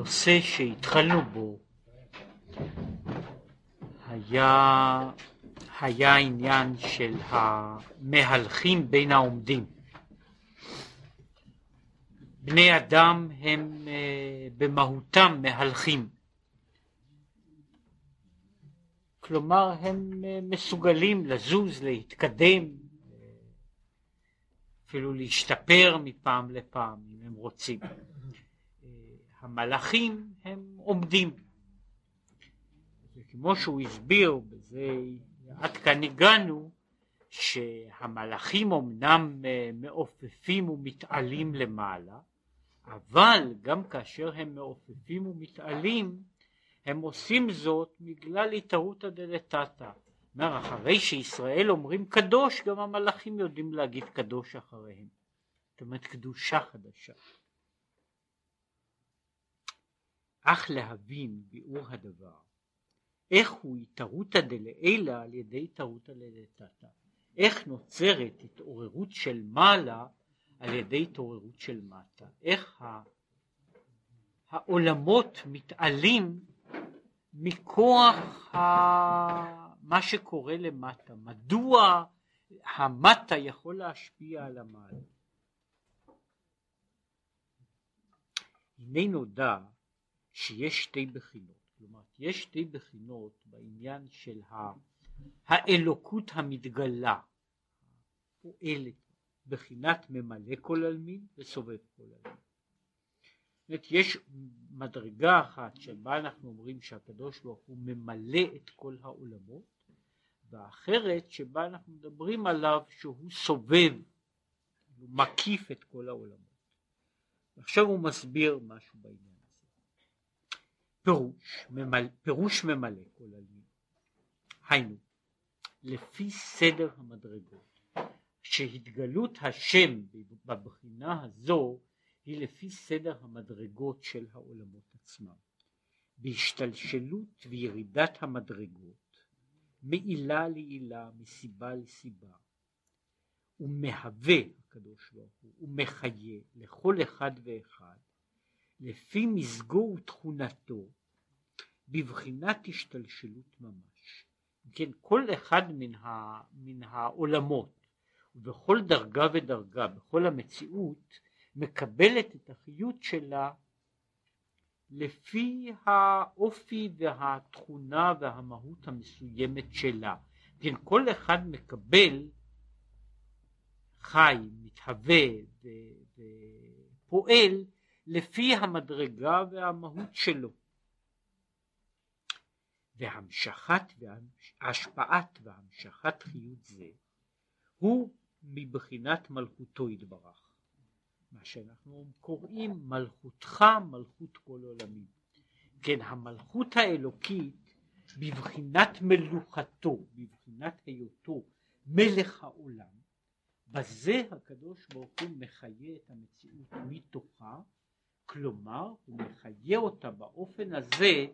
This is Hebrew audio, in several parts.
הנושא שהתחלנו בו היה, היה העניין של המהלכים בין העומדים. בני אדם הם אה, במהותם מהלכים. כלומר הם אה, מסוגלים לזוז, להתקדם, אפילו להשתפר מפעם לפעם אם הם רוצים. המלאכים הם עומדים. וכמו שהוא הסביר, בזה עד כאן הגענו, שהמלאכים אמנם אה, מעופפים ומתעלים למעלה, אבל גם כאשר הם מעופפים ומתעלים, הם עושים זאת בגלל התערותא דלתתא. אומר, אחרי שישראל אומרים קדוש, גם המלאכים יודעים להגיד קדוש אחריהם. זאת אומרת, קדושה חדשה. אך להבין ביאור הדבר, איך הוא התערותא דלעילא על ידי התערותא דלתתא. איך נוצרת התעוררות של מעלה על ידי התעוררות של מטה. איך העולמות מתעלים מכוח ה... מה שקורה למטה. מדוע המטה יכול להשפיע על המעלה? הנה נודע שיש שתי בחינות, כלומר יש שתי בחינות בעניין של האלוקות המתגלה, פועלת, בחינת ממלא כל עלמין וסובב כל עלמין. אומרת, יש מדרגה אחת שבה אנחנו אומרים שהקדוש ברוך הוא ממלא את כל העולמות, והאחרת שבה אנחנו מדברים עליו שהוא סובב, הוא מקיף את כל העולמות. עכשיו הוא מסביר משהו בעניין. פירוש, ממל, פירוש ממלא כל עלמין. היינו, לפי סדר המדרגות, שהתגלות השם בבחינה הזו היא לפי סדר המדרגות של העולמות עצמם. בהשתלשלות וירידת המדרגות, מעילה לעילה, מסיבה לסיבה, ומהווה הקדוש ברוך הוא, ומחיה לכל אחד ואחד לפי מזגו ותכונתו בבחינת השתלשלות ממש. כן, כל אחד מן, ה, מן העולמות ובכל דרגה ודרגה, בכל המציאות, מקבלת את החיות שלה לפי האופי והתכונה והמהות המסוימת שלה. כן, כל אחד מקבל, חי, מתהווה ופועל לפי המדרגה והמהות שלו. והמשכת והשפעת והמשכת חיות זה הוא מבחינת מלכותו יתברך. מה שאנחנו קוראים מלכותך מלכות כל עולמים. כן, המלכות האלוקית בבחינת מלוכתו, בבחינת היותו מלך העולם, בזה הקדוש ברוך הוא מחיה את המציאות מתוכה כלומר הוא מחיה אותה באופן הזה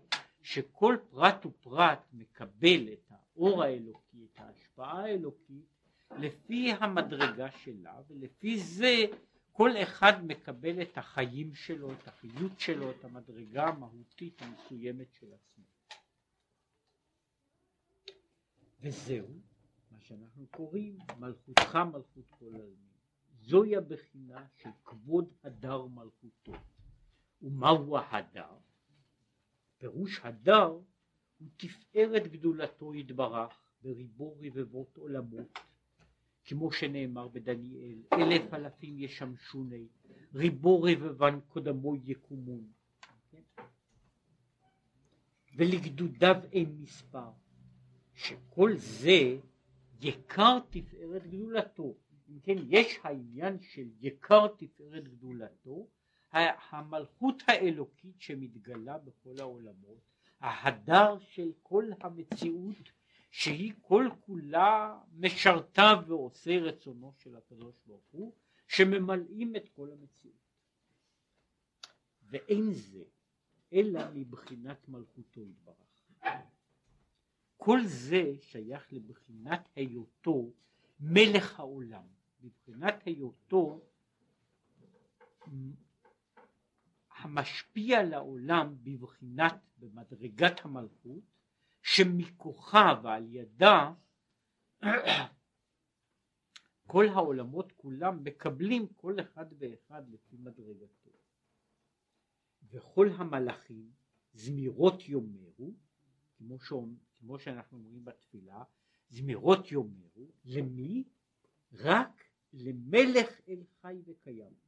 שכל פרט ופרט מקבל את האור האלוקי, את ההשפעה האלוקית לפי המדרגה שלה ולפי זה כל אחד מקבל את החיים שלו, את החיות שלו, את המדרגה המהותית המסוימת של עצמו. וזהו מה שאנחנו קוראים מלכותך מלכות כל העלמין. זוהי הבחינה של כבוד הדר מלכותו. ומהו ההדר? פירוש הדר הוא תפארת גדולתו יתברך בריבו רבבות עולמות כמו שנאמר בדניאל אלף אלפים ישמשוני ריבו רבבן קודמו יקומון. ולגדודיו אין מספר. שכל זה יקר תפארת גדולתו. אם כן יש העניין של יקר תפארת גדולתו המלכות האלוקית שמתגלה בכל העולמות, ההדר של כל המציאות שהיא כל כולה משרתה ועושה רצונו של הקדוש ברוך הוא, שממלאים את כל המציאות. ואין זה אלא מבחינת מלכותו יתברך. כל זה שייך לבחינת היותו מלך העולם, מבחינת היותו המשפיע לעולם בבחינת, במדרגת המלכות, שמכוחה ועל ידה כל העולמות כולם מקבלים כל אחד ואחד לפי מדרגתו. וכל המלאכים זמירות יאמרו, כמו, כמו שאנחנו אומרים בתפילה, זמירות יאמרו, למי? רק למלך אל חי וקיים.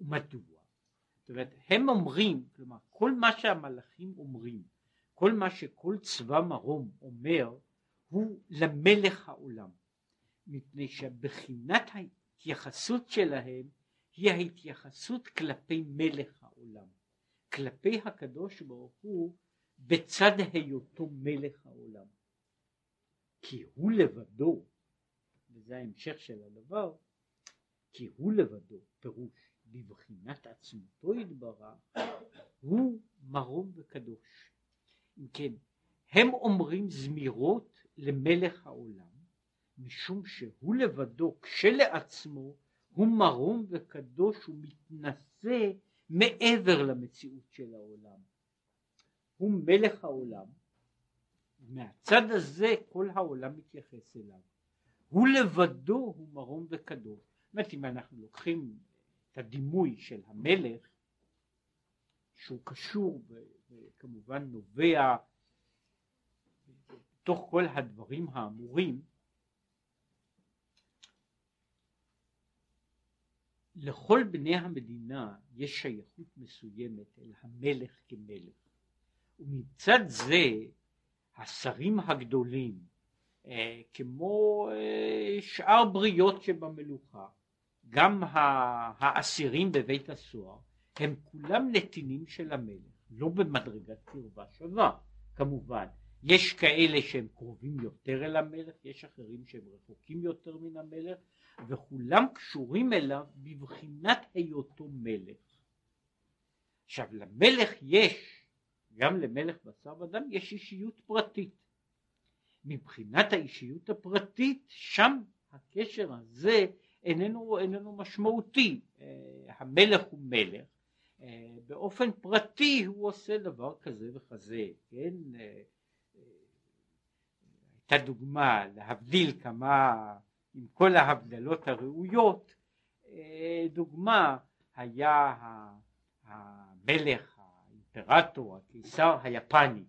ומדוע? זאת אומרת, הם אומרים, כלומר, כל מה שהמלאכים אומרים, כל מה שכל צבא מרום אומר, הוא למלך העולם. מפני שבחינת ההתייחסות שלהם היא ההתייחסות כלפי מלך העולם, כלפי הקדוש ברוך הוא בצד היותו מלך העולם. כי הוא לבדו, וזה ההמשך של הדבר, כי הוא לבדו, פירוש, בבחינת עצמותו יתברך, הוא מרום וקדוש. אם כן, הם אומרים זמירות למלך העולם, משום שהוא לבדו כשלעצמו הוא מרום וקדוש ומתנשא מעבר למציאות של העולם. הוא מלך העולם, מהצד הזה כל העולם מתייחס אליו. הוא לבדו הוא מרום וקדוש. זאת אומרת אם אנחנו לוקחים הדימוי של המלך שהוא קשור וכמובן נובע בתוך כל הדברים האמורים לכל בני המדינה יש שייכות מסוימת אל המלך כמלך. ומצד זה השרים הגדולים אה, כמו אה, שאר בריות שבמלוכה גם האסירים בבית הסוהר הם כולם נתינים של המלך לא במדרגת קרבה שווה כמובן יש כאלה שהם קרובים יותר אל המלך, יש אחרים שהם רחוקים יותר מן המלך, וכולם קשורים אליו בבחינת היותו מלך. עכשיו למלך יש, גם למלך בשר ודם, יש אישיות פרטית. מבחינת האישיות הפרטית, שם הקשר הזה איננו, איננו משמעותי. אה, המלך הוא מלך, אה, באופן פרטי הוא עושה דבר כזה וכזה, כן? אה, הייתה דוגמה להבדיל כמה עם כל ההבדלות הראויות דוגמה היה המלך האימפרטור הקיסר היפני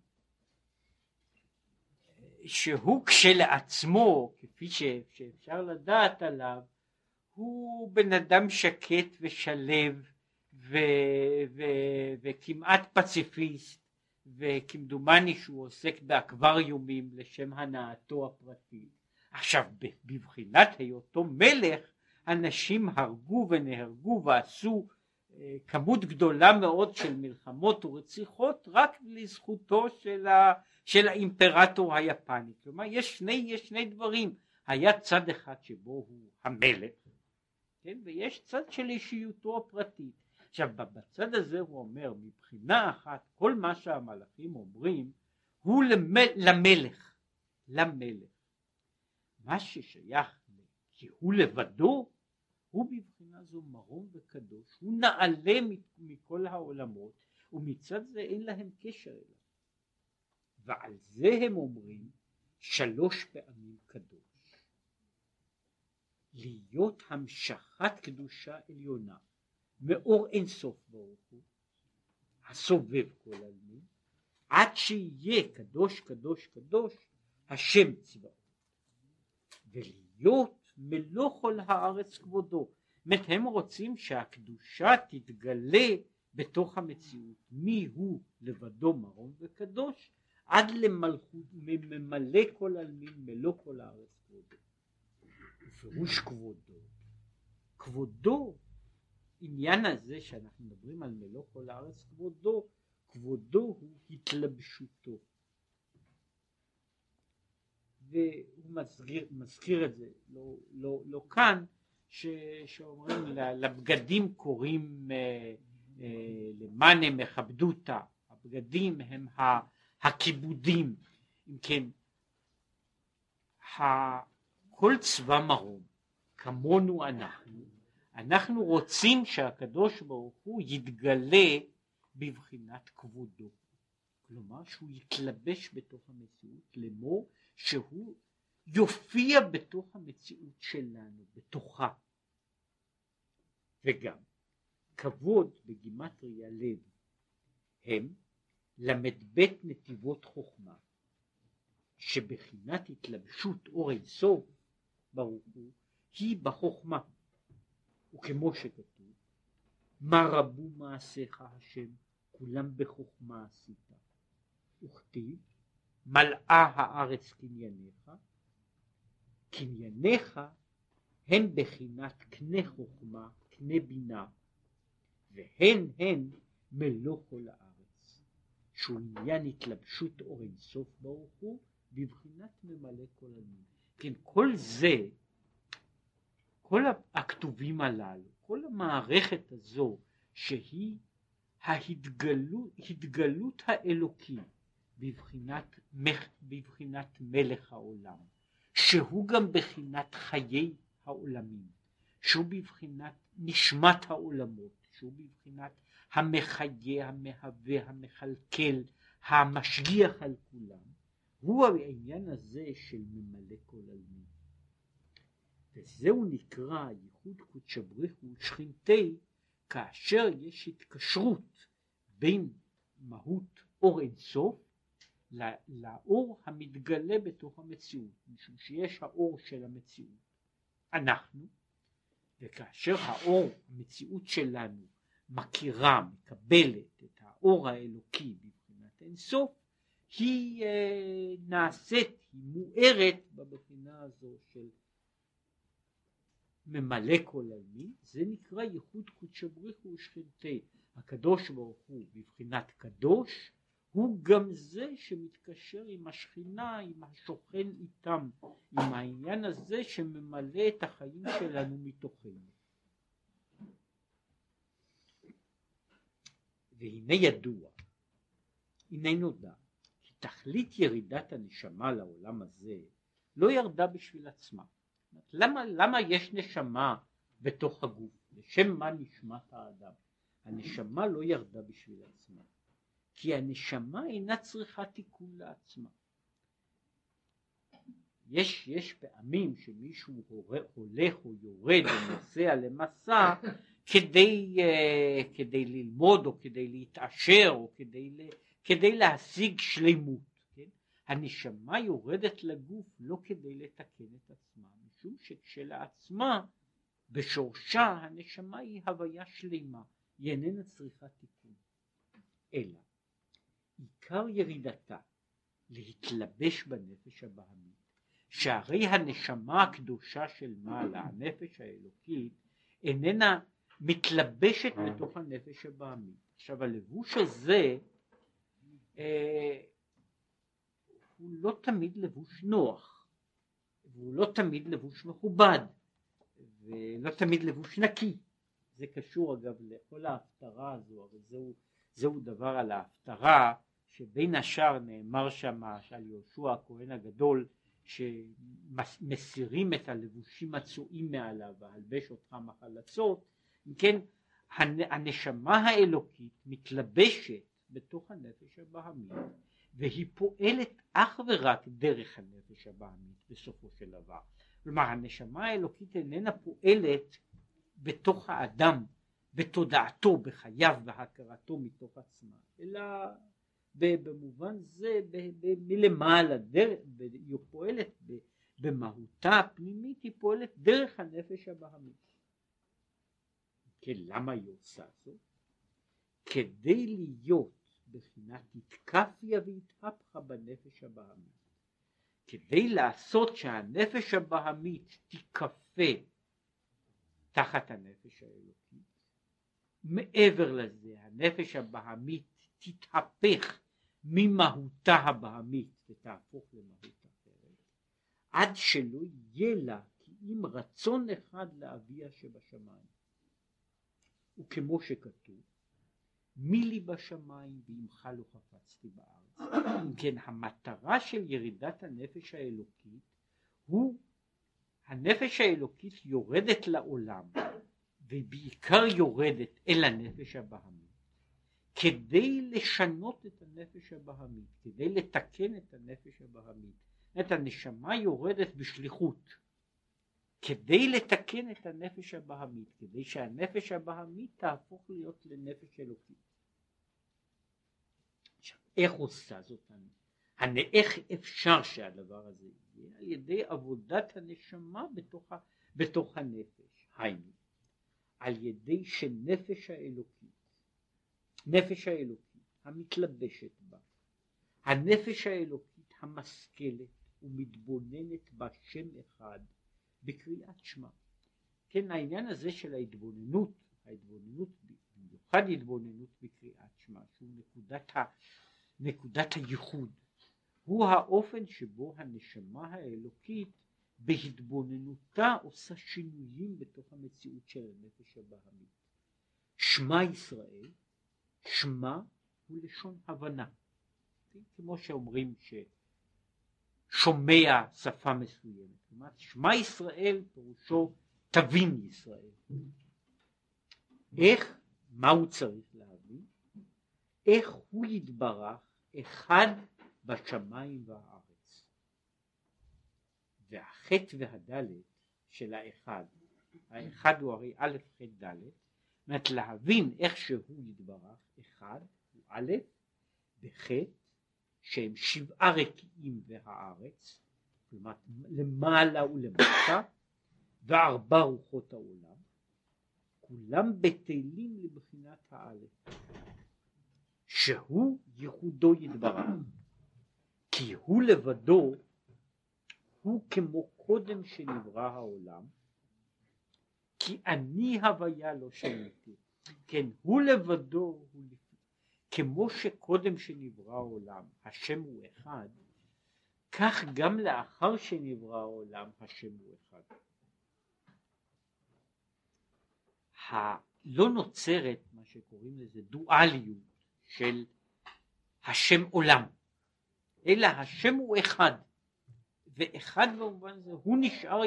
שהוא כשלעצמו כפי שאפשר לדעת עליו הוא בן אדם שקט ושלב ו, ו, וכמעט פציפיסט וכמדומני שהוא עוסק באקווריומים לשם הנאתו הפרטית. עכשיו בבחינת היותו מלך אנשים הרגו ונהרגו ועשו אה, כמות גדולה מאוד של מלחמות ורציחות רק לזכותו של, ה, של האימפרטור היפני. כלומר יש שני, יש שני דברים, היה צד אחד שבו הוא המלך כן? ויש צד של אישיותו הפרטית. עכשיו בצד הזה הוא אומר מבחינה אחת כל מה שהמלאכים אומרים הוא למלך, למלך. מה ששייך כי הוא לבדו הוא בבחינה זו מרום וקדוש, הוא נעלה מכל העולמות ומצד זה אין להם קשר אליו. ועל זה הם אומרים שלוש פעמים קדוש. להיות המשכת קדושה עליונה. מאור אין סוף ברוך הוא, הסובב כל עלמין, עד שיהיה קדוש קדוש קדוש השם צבאו, ולהיות מלוא כל הארץ כבודו. זאת הם רוצים שהקדושה תתגלה בתוך המציאות, מי הוא? לבדו מרום וקדוש, עד למלכות, ממלא כל עלמין, מלוא כל הארץ כבודו. ופירוש כבודו, כבודו העניין הזה שאנחנו מדברים על מלוא כל הארץ כבודו, כבודו הוא התלבשותו. והוא מזכיר, מזכיר את זה, לא, לא, לא כאן, ש, שאומרים לבגדים קוראים אה, אה, למאנה מכבדותא, הבגדים הם הכיבודים, אם כן, כל צבא מרום כמונו אנחנו אנחנו רוצים שהקדוש ברוך הוא יתגלה בבחינת כבודו. כלומר שהוא יתלבש בתוך המציאות לאמור שהוא יופיע בתוך המציאות שלנו, בתוכה. וגם כבוד בגימטריה לב הם ל"ב נתיבות חוכמה שבחינת התלבשות אור אינסוף ברוך הוא היא בחוכמה וכמו שכתוב מה רבו מעשיך השם כולם בחוכמה עשית וכתיב מלאה הארץ קנייניך קנייניך הם בחינת קנה חוכמה קנה בינה והן הן מלוא כל הארץ שהוא עניין התלבשות אור אינסוף ברוך הוא בבחינת ממלא כל עלמין כן כל זה כל הכתובים הללו כל המערכת הזו שהיא ההתגלות האלוקית בבחינת, בבחינת מלך העולם, שהוא גם בחינת חיי העולמים, שהוא בבחינת נשמת העולמות, שהוא בבחינת המחיה, המהווה, המכלכל, המשגיח על כולם, הוא העניין הזה של ממלא כל עלמין. וזהו נקרא ייחוד קודשא בריחו ושכינתי כאשר יש התקשרות בין מהות אור אינסוף לאור המתגלה בתוך המציאות, משום שיש האור של המציאות, אנחנו, וכאשר האור, המציאות שלנו, מכירה, מקבלת את האור האלוקי בבחינת אינסוף, היא אה, נעשית, היא מוארת בבחינה הזו של ממלא כל עלמין, זה נקרא ייחוד קודשא בריחו ושכינתי. הקדוש ברוך הוא בבחינת קדוש, הוא גם זה שמתקשר עם השכינה, עם השוכן איתם, עם העניין הזה שממלא את החיים שלנו מתוכנו. והנה ידוע, הנה נודע, תכלית ירידת הנשמה לעולם הזה לא ירדה בשביל עצמה. למה, למה יש נשמה בתוך הגוף? לשם מה נשמת האדם? הנשמה לא ירדה בשביל עצמה. כי הנשמה אינה צריכה תיקון לעצמה. יש, יש פעמים שמישהו הולך או יורד או נוסע למסע כדי, uh, כדי ללמוד או כדי להתעשר או כדי, כדי להשיג שלמות. כן? הנשמה יורדת לגוף לא כדי לתקן את עצמה, משום שכשלעצמה בשורשה הנשמה היא הוויה שלמה, היא איננה צריכה תיקון. אלא עיקר ירידתה להתלבש בנפש הבהמית, שהרי הנשמה הקדושה של מעלה, הנפש האלוקית, איננה מתלבשת בתוך הנפש הבהמית. עכשיו הלבוש הזה הוא לא תמיד לבוש נוח, והוא לא תמיד לבוש מכובד, ולא תמיד לבוש נקי. זה קשור אגב לכל ההפטרה הזו, אבל זהו, זהו דבר על ההפטרה שבין השאר נאמר שם על יהושע הכהן הגדול שמסירים את הלבושים הצועים מעליו והלבש אותך מחלצות, אם כן הנשמה האלוקית מתלבשת בתוך הנפש הבהמית והיא פועלת אך ורק דרך הנפש הבהמית בסופו של דבר. כלומר הנשמה האלוקית איננה פועלת בתוך האדם, בתודעתו, בחייו, בהכרתו מתוך עצמה, אלא במובן זה מלמעלה, היא פועלת במהותה הפנימית, היא פועלת דרך הנפש הבהמית. כן, למה היא עושה זאת? כדי להיות בחינת התקפיה והתהפכה בנפש הבהמית. כדי לעשות שהנפש הבהמית תיכפה תחת הנפש האלוקית. מעבר לזה, הנפש הבהמית תתהפך ממהותה הבהמית ותהפוך למהות אחרת, עד שלא יהיה לה כי אם רצון אחד לאביה שבשמיים. וכמו שכתוב, מי לי בשמיים ועמך לא חפצתי בארץ. אם כן, המטרה של ירידת הנפש האלוקית הוא הנפש האלוקית יורדת לעולם ובעיקר יורדת אל הנפש הבהמית כדי לשנות את הנפש הבהמית, כדי לתקן את הנפש הבהמית. זאת הנשמה יורדת בשליחות כדי לתקן את הנפש הבהמית, כדי שהנפש הבהמית תהפוך להיות לנפש אלוקית. עכשיו, איך עושה זאת? איך אפשר שהדבר הזה יהיה? על ידי עבודת הנשמה בתוך, בתוך הנפש. היינו, על ידי שנפש האלוקית, נפש האלוקית המתלבשת בה, הנפש האלוקית המשכלת ומתבוננת בה שם אחד בקריאת שמע. כן, העניין הזה של ההתבוננות, ההתבוננות, במיוחד התבוננות בקריאת שמע, שהוא נקודת, ה, נקודת הייחוד, הוא האופן שבו הנשמה האלוקית בהתבוננותה עושה שינויים בתוך המציאות של הנפש הבהמית. שמע ישראל, שמע הוא לשון הבנה. כמו שאומרים ששומע שפה מסוימת. כלומר, שמע ישראל פירושו תבין ישראל. איך, מה הוא צריך להבין? איך הוא יתברך אחד בשמיים והארץ. והחטא והדלת של האחד, האחד הוא הרי א', ח', ד', זאת להבין איך שהוא יתברך, אחד הוא א', בח', שהם שבעה רקיעים והארץ, כלומר למעלה ולמטה, וארבע רוחות העולם, כולם בטלים לבחינת האלף, שהוא ייחודו יתברך. כי הוא לבדו הוא כמו קודם שנברא העולם, כי אני הוויה לא שניתי. כן, הוא לבדו הוא כמו שקודם שנברא העולם השם הוא אחד, כך גם לאחר שנברא העולם השם הוא אחד. לא נוצרת מה שקוראים לזה דואליות של השם עולם. אלא השם הוא אחד, ואחד במובן הזה הוא נשאר,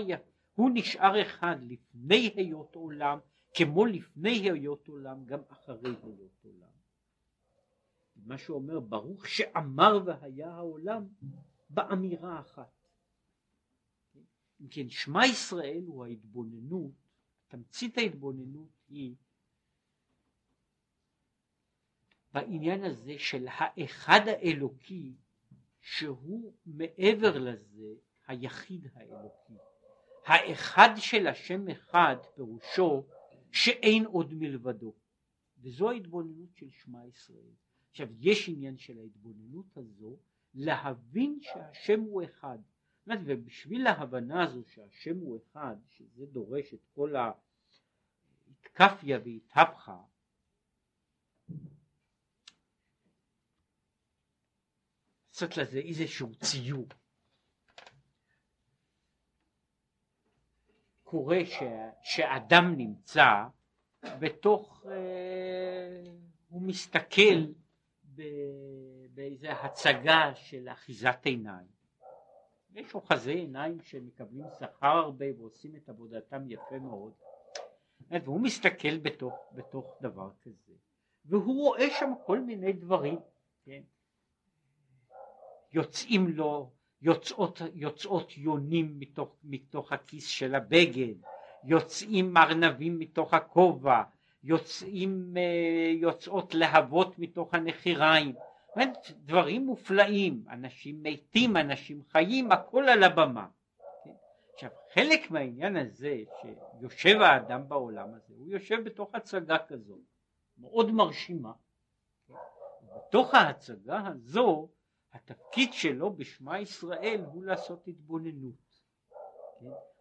הוא נשאר אחד לפני היות עולם, כמו לפני היות עולם, גם אחרי היות עולם. מה שאומר ברוך שאמר והיה העולם באמירה אחת. אם כן, שמע ישראל הוא ההתבוננות, תמצית ההתבוננות היא בעניין הזה של האחד האלוקי שהוא מעבר לזה היחיד האלוקי. האחד של השם אחד פירושו שאין עוד מלבדו. וזו ההתבוננות של שמע ישראל. עכשיו יש עניין של ההתבוננות הזו להבין שהשם הוא אחד. ובשביל ההבנה הזו שהשם הוא אחד, שזה דורש את כל ההתקפיה והתהפכה, לעשות לזה איזשהו ציור. קורה ש, שאדם נמצא בתוך, אה, הוא מסתכל באיזה הצגה של אחיזת עיניים. יש אוחזי עיניים שמקבלים שכר הרבה ועושים את עבודתם יפה מאוד, והוא מסתכל בתוך, בתוך דבר כזה, והוא רואה שם כל מיני דברים, כן? יוצאים לו, יוצאות, יוצאות יונים מתוך, מתוך הכיס של הבגד, יוצאים ארנבים מתוך הכובע, יוצאים, אה, יוצאות להבות מתוך הנחיריים, דברים מופלאים, אנשים מתים, אנשים חיים, הכל על הבמה. עכשיו חלק מהעניין הזה שיושב האדם בעולם הזה, הוא יושב בתוך הצגה כזו, מאוד מרשימה. בתוך ההצגה הזו התפקיד שלו בשמע ישראל הוא לעשות התבוננות.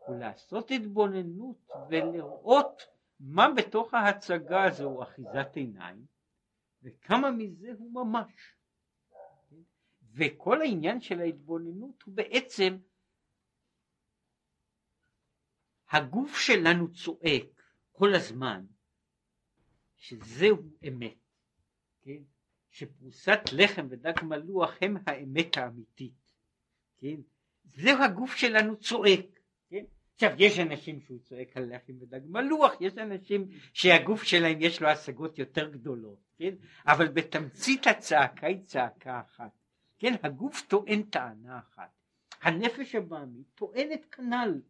הוא לעשות התבוננות ולראות מה בתוך ההצגה הזו אחיזת עיניים וכמה מזה הוא ממש. וכל העניין של ההתבוננות הוא בעצם הגוף שלנו צועק כל הזמן שזהו אמת. כן? שפרוסת לחם ודג מלוח הם האמת האמיתית, כן? זהו הגוף שלנו צועק? עכשיו יש אנשים שהוא צועק על לחם ודג מלוח, יש אנשים שהגוף שלהם יש לו השגות יותר גדולות, כן? אבל בתמצית הצעקה היא צעקה אחת, כן? הגוף טוען טענה אחת, הנפש הבעמית טוענת כנ"ל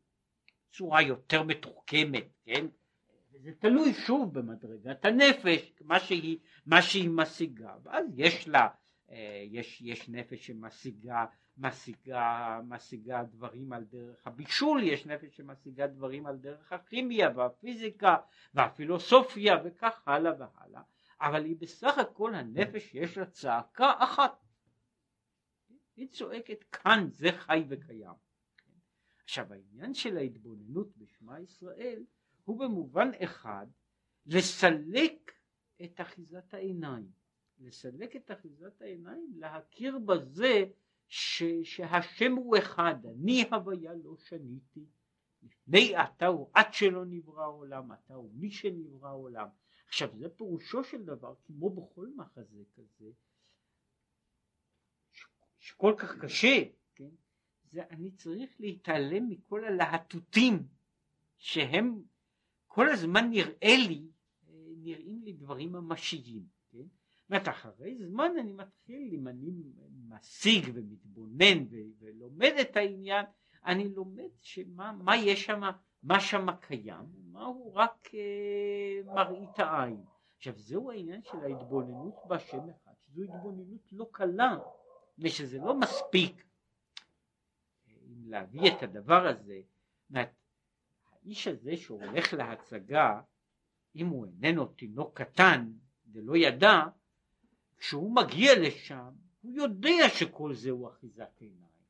צורה יותר מתוחכמת, כן? זה תלוי שוב במדרגת הנפש, מה שהיא, מה שהיא משיגה, ואז יש לה, אה, יש, יש נפש שמשיגה משיגה, משיגה דברים על דרך הבישול, יש נפש שמשיגה דברים על דרך הכימיה והפיזיקה והפילוסופיה וכך הלאה והלאה, אבל היא בסך הכל הנפש יש לה צעקה אחת. היא צועקת כאן זה חי וקיים. עכשיו העניין של ההתבוננות בשמע ישראל הוא במובן אחד לסלק את אחיזת העיניים. לסלק את אחיזת העיניים, להכיר בזה ש, שהשם הוא אחד, אני הוויה לא שניתי, לפני אתה הוא עד שלא נברא העולם, אתה הוא מי שנברא העולם. עכשיו זה פירושו של דבר, כמו בכל מחזה כזה, שכל כך קשה, כן? זה אני צריך להתעלם מכל הלהטוטים שהם כל הזמן נראה לי, נראים לי דברים ממשיים. אומרת, אחרי זמן אני מתחיל, אם אני משיג ומתבונן ולומד את העניין, אני לומד שמה מה יש שם, מה שם קיים, מה הוא רק אה, מראית העין. עכשיו זהו העניין של ההתבוננות בהשם אחד, שזו התבוננות לא קלה, ושזה לא מספיק. אם להביא את הדבר הזה, אומרת, האיש הזה שהולך להצגה, אם הוא איננו תינוק קטן ולא ידע, כשהוא מגיע לשם הוא יודע שכל זה הוא אחיזת עיניים,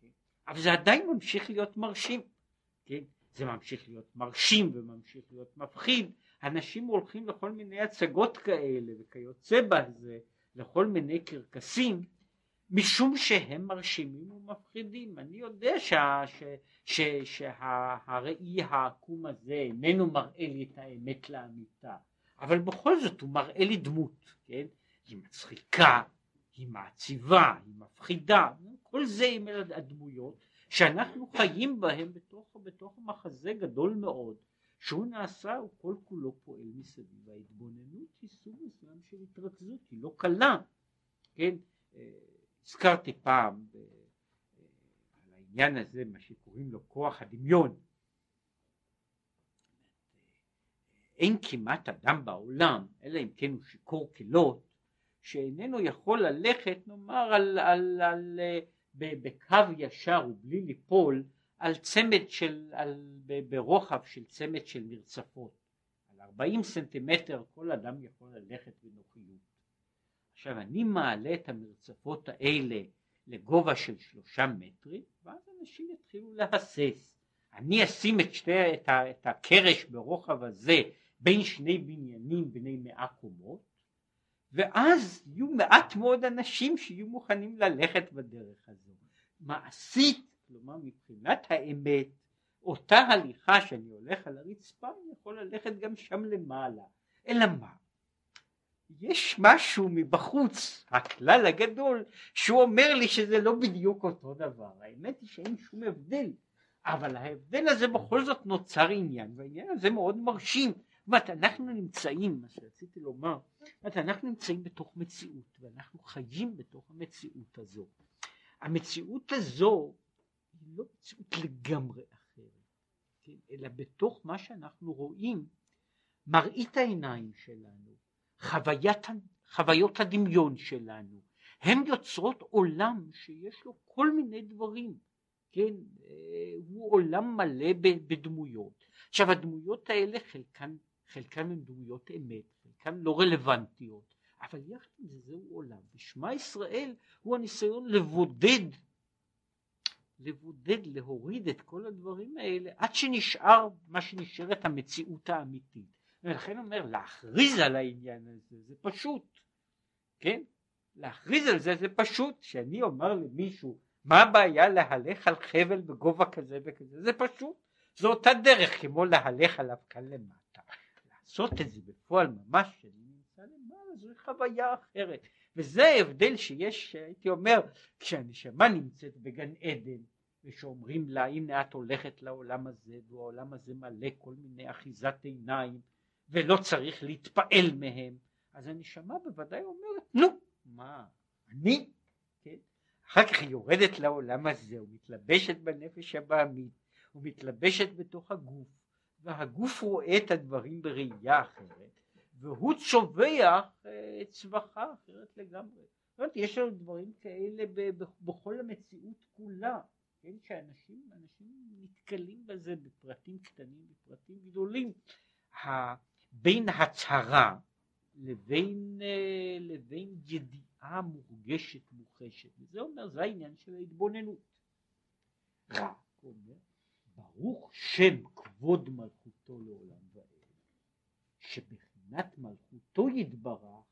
כן? אבל זה עדיין ממשיך להיות מרשים, כן? זה ממשיך להיות מרשים וממשיך להיות מפחיד, אנשים הולכים לכל מיני הצגות כאלה וכיוצא בזה, לכל מיני קרקסים, משום שהם מרשימים ומפחידים. אני יודע שה, שהראי העקום הזה איננו מראה לי את האמת לאמיתה, אבל בכל זאת הוא מראה לי דמות, כן? היא מצחיקה, היא מעציבה, היא מפחידה, כל זה עם הדמויות שאנחנו חיים בהם בתוך, בתוך מחזה גדול מאוד שהוא נעשה, הוא כל כולו פועל מסביב. ההתבוננות היא סוג מסוים של התרכזות, היא לא קלה, כן? אה, הזכרתי פעם ב, אה, על העניין הזה, מה שקוראים לו כוח הדמיון. אין כמעט אדם בעולם, אלא אם כן הוא שיכור כלות, שאיננו יכול ללכת נאמר על, על, על, על בקו ישר ובלי ליפול על צמד של, על, ברוחב של צמד של מרצפות. על 40 סנטימטר כל אדם יכול ללכת בנוחיות. עכשיו אני מעלה את המרצפות האלה לגובה של שלושה מטרים ואז אנשים יתחילו להסס. אני אשים את, שתי, את, ה, את הקרש ברוחב הזה בין שני בניינים בני מאה קומות ואז יהיו מעט מאוד אנשים שיהיו מוכנים ללכת בדרך הזו. מעשית, כלומר מבחינת האמת, אותה הליכה שאני הולך על הרצפה, אני יכול ללכת גם שם למעלה. אלא מה? יש משהו מבחוץ, הכלל הגדול, שהוא אומר לי שזה לא בדיוק אותו דבר. האמת היא שאין שום הבדל, אבל ההבדל הזה בכל זאת נוצר עניין, והעניין הזה מאוד מרשים. אומרת, אנחנו נמצאים, מה שרציתי לומר, אומרת, אנחנו נמצאים בתוך מציאות, ואנחנו חיים בתוך המציאות הזו. המציאות הזו היא לא מציאות לגמרי אחרת, כן? אלא בתוך מה שאנחנו רואים, מראית העיניים שלנו, חוויית, חוויות הדמיון שלנו, הן יוצרות עולם שיש לו כל מיני דברים, כן, אה, הוא עולם מלא בדמויות. עכשיו הדמויות האלה חלקן חלקן הן דמויות אמת, חלקן לא רלוונטיות, אבל יחד עם זה זהו עולם. ושמע ישראל הוא הניסיון לבודד, לבודד, להוריד את כל הדברים האלה עד שנשאר מה שנשארת המציאות האמיתית. ולכן אומר להכריז על העניין הזה זה פשוט, כן? להכריז על זה זה פשוט, שאני אומר למישהו מה הבעיה להלך על חבל בגובה כזה וכזה, זה פשוט, זו אותה דרך כמו להלך עליו כאן למטה. לעשות את זה בפועל ממש, שאני נמצא למעלה, זו חוויה אחרת. וזה ההבדל שיש, הייתי אומר, כשהנשמה נמצאת בגן עדן, ושאומרים לה הנה את הולכת לעולם הזה והעולם הזה מלא כל מיני אחיזת עיניים ולא צריך להתפעל מהם אז הנשמה בוודאי אומרת נו מה אני כן? אחר כך היא יורדת לעולם הזה ומתלבשת בנפש הבעמית ומתלבשת בתוך הגוף והגוף רואה את הדברים בראייה אחרת והוא צובח אה, צווחה אחרת לגמרי. זאת אומרת, יש לנו דברים כאלה בכל המציאות כולה, כן, שאנשים אנשים נתקלים בזה בפרטים קטנים, בפרטים גדולים. בין הצהרה לבין, אה, לבין ידיעה מורגשת מוחשת, וזה אומר, זה העניין של ההתבוננות. רק אומר, ברוך שם כבוד מלכותו לעולם ועד, שבחינת מלכותו יתברך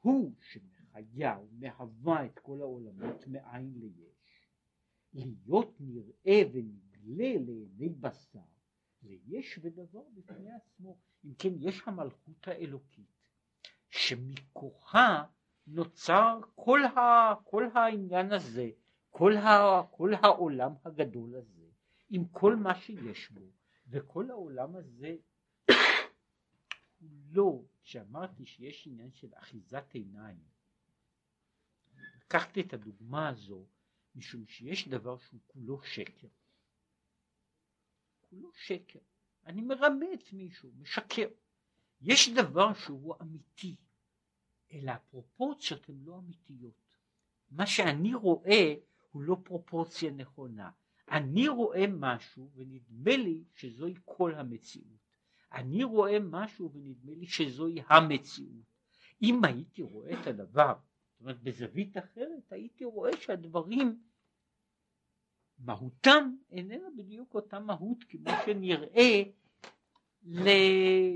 הוא שמחיה ומהווה את כל העולמות מאין ליש, להיות נראה ונגלה לעיני בשר, ליש ודבר בפני עצמו. אם כן, יש המלכות האלוקית, שמכוחה נוצר כל, ה, כל העניין הזה, כל, ה, כל העולם הגדול הזה. עם כל מה שיש בו, וכל העולם הזה הוא לא, כשאמרתי שיש עניין של אחיזת עיניים, לקחתי את הדוגמה הזו משום שיש דבר שהוא כולו שקר. כולו שקר. אני מרמה את מישהו, משקר. יש דבר שהוא אמיתי, אלא הפרופורציות הן לא אמיתיות. מה שאני רואה הוא לא פרופורציה נכונה. אני רואה משהו ונדמה לי שזוהי כל המציאות. אני רואה משהו ונדמה לי שזוהי המציאות. אם הייתי רואה את הדבר, זאת אומרת בזווית אחרת, הייתי רואה שהדברים מהותם איננה בדיוק אותה מהות כמו שנראה ל...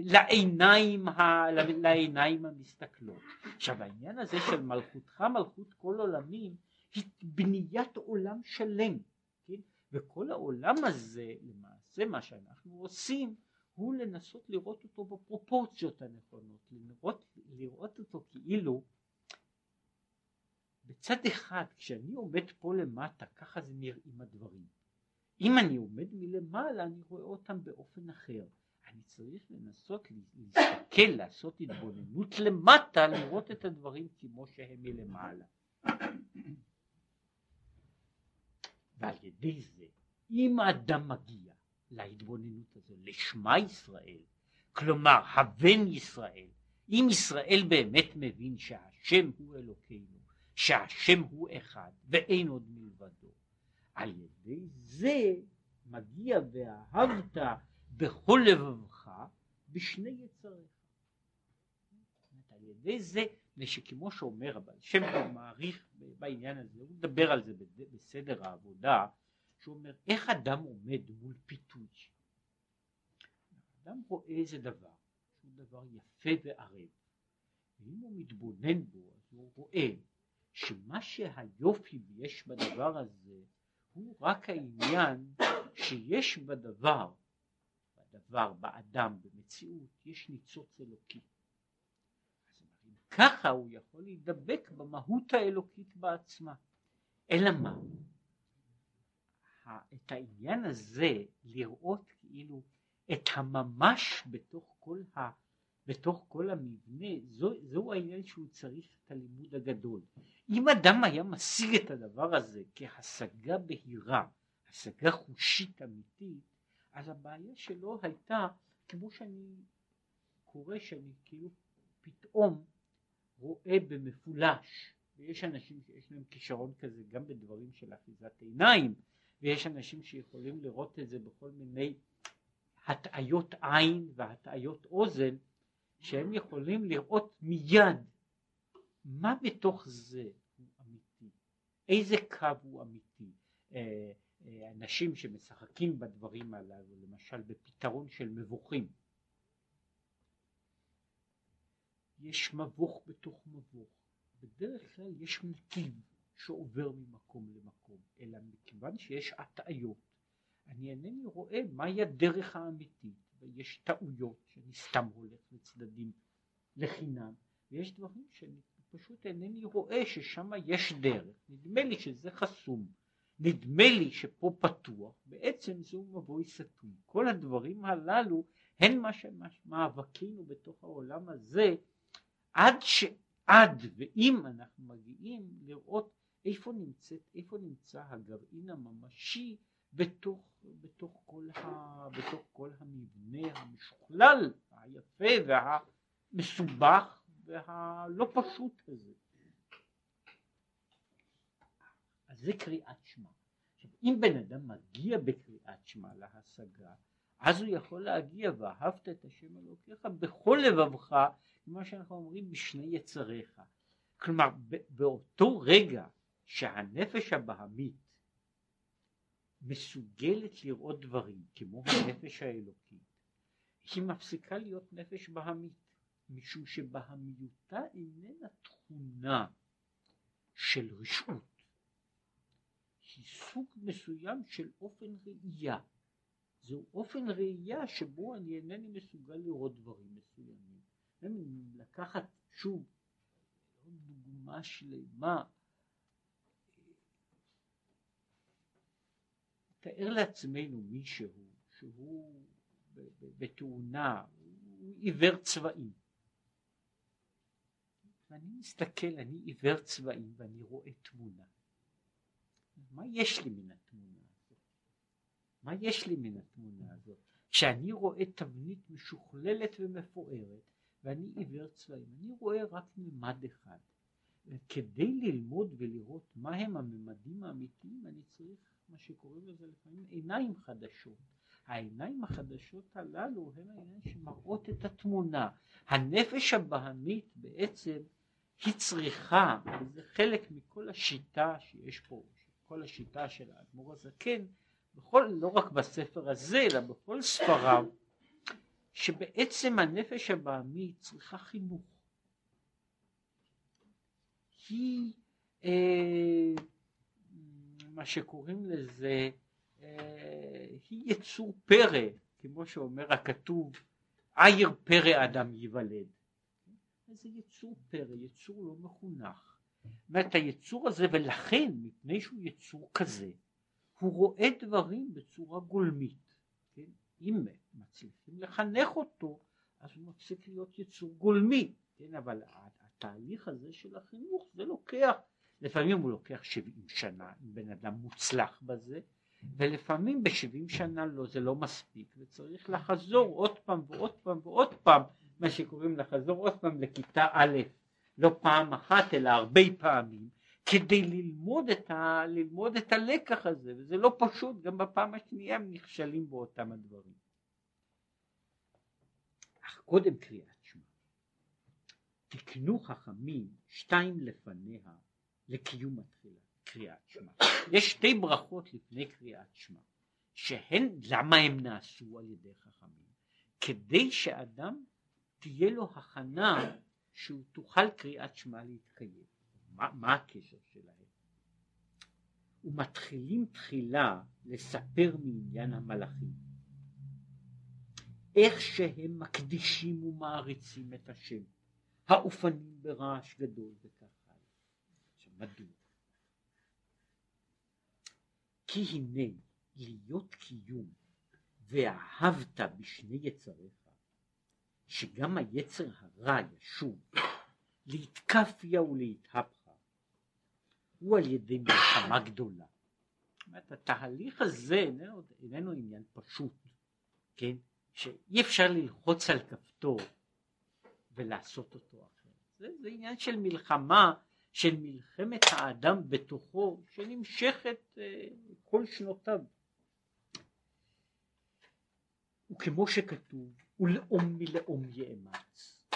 לעיניים, ה... לעיניים המסתכלות. עכשיו העניין הזה של מלכותך מלכות כל עולמים היא בניית עולם שלם. וכל העולם הזה למעשה מה שאנחנו עושים הוא לנסות לראות אותו בפרופורציות הנכונות, לראות, לראות אותו כאילו בצד אחד כשאני עומד פה למטה ככה זה נראים הדברים. אם אני עומד מלמעלה אני רואה אותם באופן אחר. אני צריך לנסות להסתכל לעשות התבוננות למטה לראות את הדברים כמו שהם מלמעלה ועל ידי זה, אם האדם מגיע להתבוננות הזו, לשמה ישראל, כלומר הבן ישראל, אם ישראל באמת מבין שהשם הוא אלוקינו, שהשם הוא אחד ואין עוד מלבדו, על ידי זה מגיע ואהבת בכל לבבך בשני יצריך. על ידי זה ושכמו שאומר אבל שם הוא מעריך בעניין הזה, הוא מדבר על זה בסדר העבודה, שהוא אומר איך אדם עומד מול פיתוי. אדם רואה איזה דבר, שהוא דבר יפה וערב, ואם הוא מתבונן בו אז הוא רואה שמה שהיופי יש בדבר הזה הוא רק העניין שיש בדבר, בדבר, באדם, במציאות, יש ניצוץ אלוקי. ככה הוא יכול להידבק במהות האלוקית בעצמה. אלא מה? את העניין הזה לראות כאילו את הממש בתוך כל, ה, בתוך כל המבנה, זו, זהו העניין שהוא צריך את הלימוד הגדול. אם אדם היה משיג את הדבר הזה כהשגה בהירה, השגה חושית אמיתית, אז הבעיה שלו הייתה, כמו שאני קורא שאני כאילו פתאום רואה במפולש, ויש אנשים שיש להם כישרון כזה גם בדברים של אחיזת עיניים, ויש אנשים שיכולים לראות את זה בכל מיני הטעיות עין והטעיות אוזן, שהם יכולים לראות מיד מה בתוך זה הוא אמיתי, איזה קו הוא אמיתי. אה, אה, אנשים שמשחקים בדברים הללו, למשל בפתרון של מבוכים, יש מבוך בתוך מבוך. בדרך כלל יש נתיב שעובר ממקום למקום, אלא מכיוון שיש הטעיות, אני אינני רואה מהי הדרך האמיתית, ויש טעויות שאני סתם הולך לצדדים לחינם, ויש דברים שאני פשוט אינני רואה ששם יש דרך, נדמה לי שזה חסום, נדמה לי שפה פתוח, בעצם זהו מבוי סתום. כל הדברים הללו הם מה שמאבקינו בתוך העולם הזה, עד שעד ואם אנחנו מגיעים לראות איפה, נמצאת, איפה נמצא הגרעין הממשי בתוך, בתוך, כל ה, בתוך כל המבנה המשוכלל, היפה והמסובך והלא פשוט הזה. אז זה קריאת שמע. אם בן אדם מגיע בקריאת שמע להשגה, אז הוא יכול להגיע ואהבת את השם אלוקיך בכל לבבך, כמו שאנחנו אומרים בשני יצריך. כלומר באותו רגע שהנפש הבהמית מסוגלת לראות דברים כמו הנפש האלוקית, היא מפסיקה להיות נפש בהמית, משום שבהמיותה איננה תכונה של רשעות, היא סוג מסוים של אופן ראייה. זהו אופן ראייה שבו אני אינני מסוגל לראות דברים מסוימים. לקחת שוב דוגמה שלמה תאר לעצמנו מישהו שהוא בתאונה, הוא עיוור צבעים. ואני מסתכל, אני עיוור צבעים ואני רואה תמונה. מה יש לי מן התמונה? מה יש לי מן התמונה הזאת? כשאני רואה תבנית משוכללת ומפוארת ואני עיוור צבעים, אני רואה רק ממד אחד. כדי ללמוד ולראות מהם הממדים האמיתיים אני צריך מה שקוראים לזה לפעמים עיניים חדשות. העיניים החדשות הללו הן העיניים שמראות את התמונה. הנפש הבהמית בעצם היא צריכה, וזה חלק מכל השיטה שיש פה, כל השיטה של האדמו"ר הזקן, בכל, לא רק בספר הזה אלא בכל ספריו, שבעצם הנפש הבהמית צריכה חינוך. היא אה, מה שקוראים לזה, אה, היא יצור פרא, כמו שאומר הכתוב, עיר פרא אדם ייוולד. זה יצור פרא, יצור לא מחונך. זאת אומרת היצור הזה ולכן מפני שהוא יצור כזה הוא רואה דברים בצורה גולמית. כן? אם מצליחים לחנך אותו אז הוא מפסיק להיות יצור גולמי. כן? אבל התהליך הזה של החינוך זה לוקח לפעמים הוא לוקח 70 שנה אם בן אדם מוצלח בזה ולפעמים ב-70 שנה לא זה לא מספיק וצריך לחזור עוד פעם ועוד פעם ועוד פעם מה שקוראים לחזור עוד פעם לכיתה א' לא פעם אחת אלא הרבה פעמים כדי ללמוד את, ה, ללמוד את הלקח הזה וזה לא פשוט גם בפעם השנייה הם נכשלים באותם הדברים. אך קודם קריאת שמע תקנו חכמים שתיים לפניה לקיום התחילה, קריאת שמע. יש שתי ברכות לפני קריאת שמע, שהן, למה הן נעשו על ידי חכמים? כדי שאדם תהיה לו הכנה שהוא תוכל קריאת שמע להתקיים. מה, מה הקשר שלהם? ומתחילים תחילה לספר מעניין המלאכים. איך שהם מקדישים ומעריצים את השם, האופנים ברעש גדול וכך מדוע? כי הנה להיות קיום ואהבת בשני יצריך, שגם היצר הרע ישוב להתקפיה ולהתהפכה, הוא על ידי מלחמה גדולה. זאת אומרת, התהליך הזה איננו, איננו עניין פשוט, כן? שאי אפשר ללחוץ על כפתור ולעשות אותו אחר. זה, זה עניין של מלחמה של מלחמת האדם בתוכו שנמשכת אה, כל שנותיו. וכמו שכתוב, ולאום מלאום יאמץ.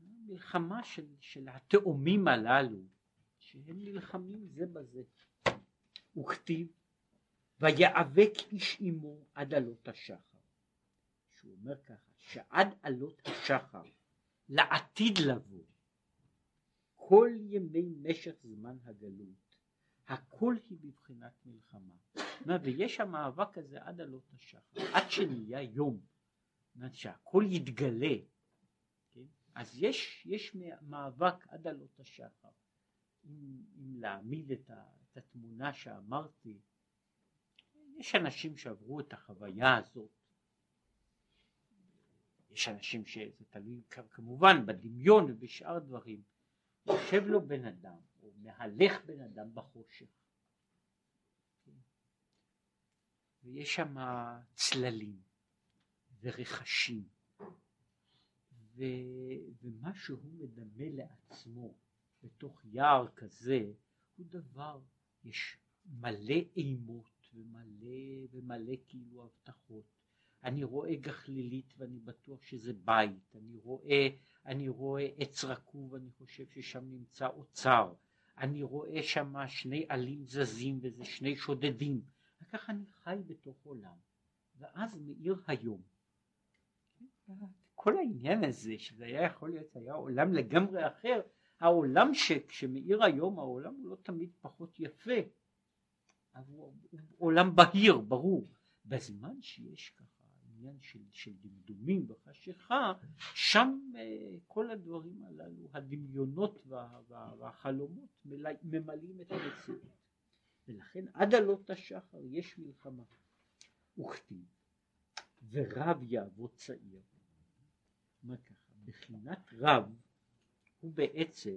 מלחמה של, של התאומים הללו, שהם נלחמים זה בזה. וכתיב, ויאבק איש עמו עד עלות השחר. שהוא אומר ככה, שעד עלות השחר, לעתיד לבוא, כל ימי משך זמן הגלות, הכל היא בבחינת מלחמה. ויש המאבק הזה עד עלות השחר, עד שנהיה יום, שהכל יתגלה, כן? אז יש, יש מאבק עד עלות השחר. אם, אם להעמיד את, ה, את התמונה שאמרתי, יש אנשים שעברו את החוויה הזאת. יש אנשים שזה תלוי כמובן בדמיון ובשאר דברים. יושב לו בן אדם, או מהלך בן אדם בחושך. ויש שם צללים ורכשים. ומה שהוא מדמה לעצמו בתוך יער כזה הוא דבר, יש מלא אימות ומלא ומלא כאילו הבטחות. אני רואה גחלילית ואני בטוח שזה בית, אני רואה, אני רואה עץ רקוב ואני חושב ששם נמצא אוצר, אני רואה שם שני עלים זזים וזה שני שודדים, וככה אני חי בתוך עולם, ואז מאיר היום. כל העניין הזה שזה היה יכול להיות היה עולם לגמרי אחר העולם שכשמאיר היום העולם הוא לא תמיד פחות יפה. אבל הוא עולם בהיר ברור. בזמן שיש ככה עניין של, של דמדומים וחשיכה שם אה, כל הדברים הללו הדמיונות וה, וה, והחלומות ממלאים את המציאות. ולכן עד עלות השחר יש מלחמה. וכתיב ורב יעבוד צעיר. מה ככה? בחינת רב הוא בעצם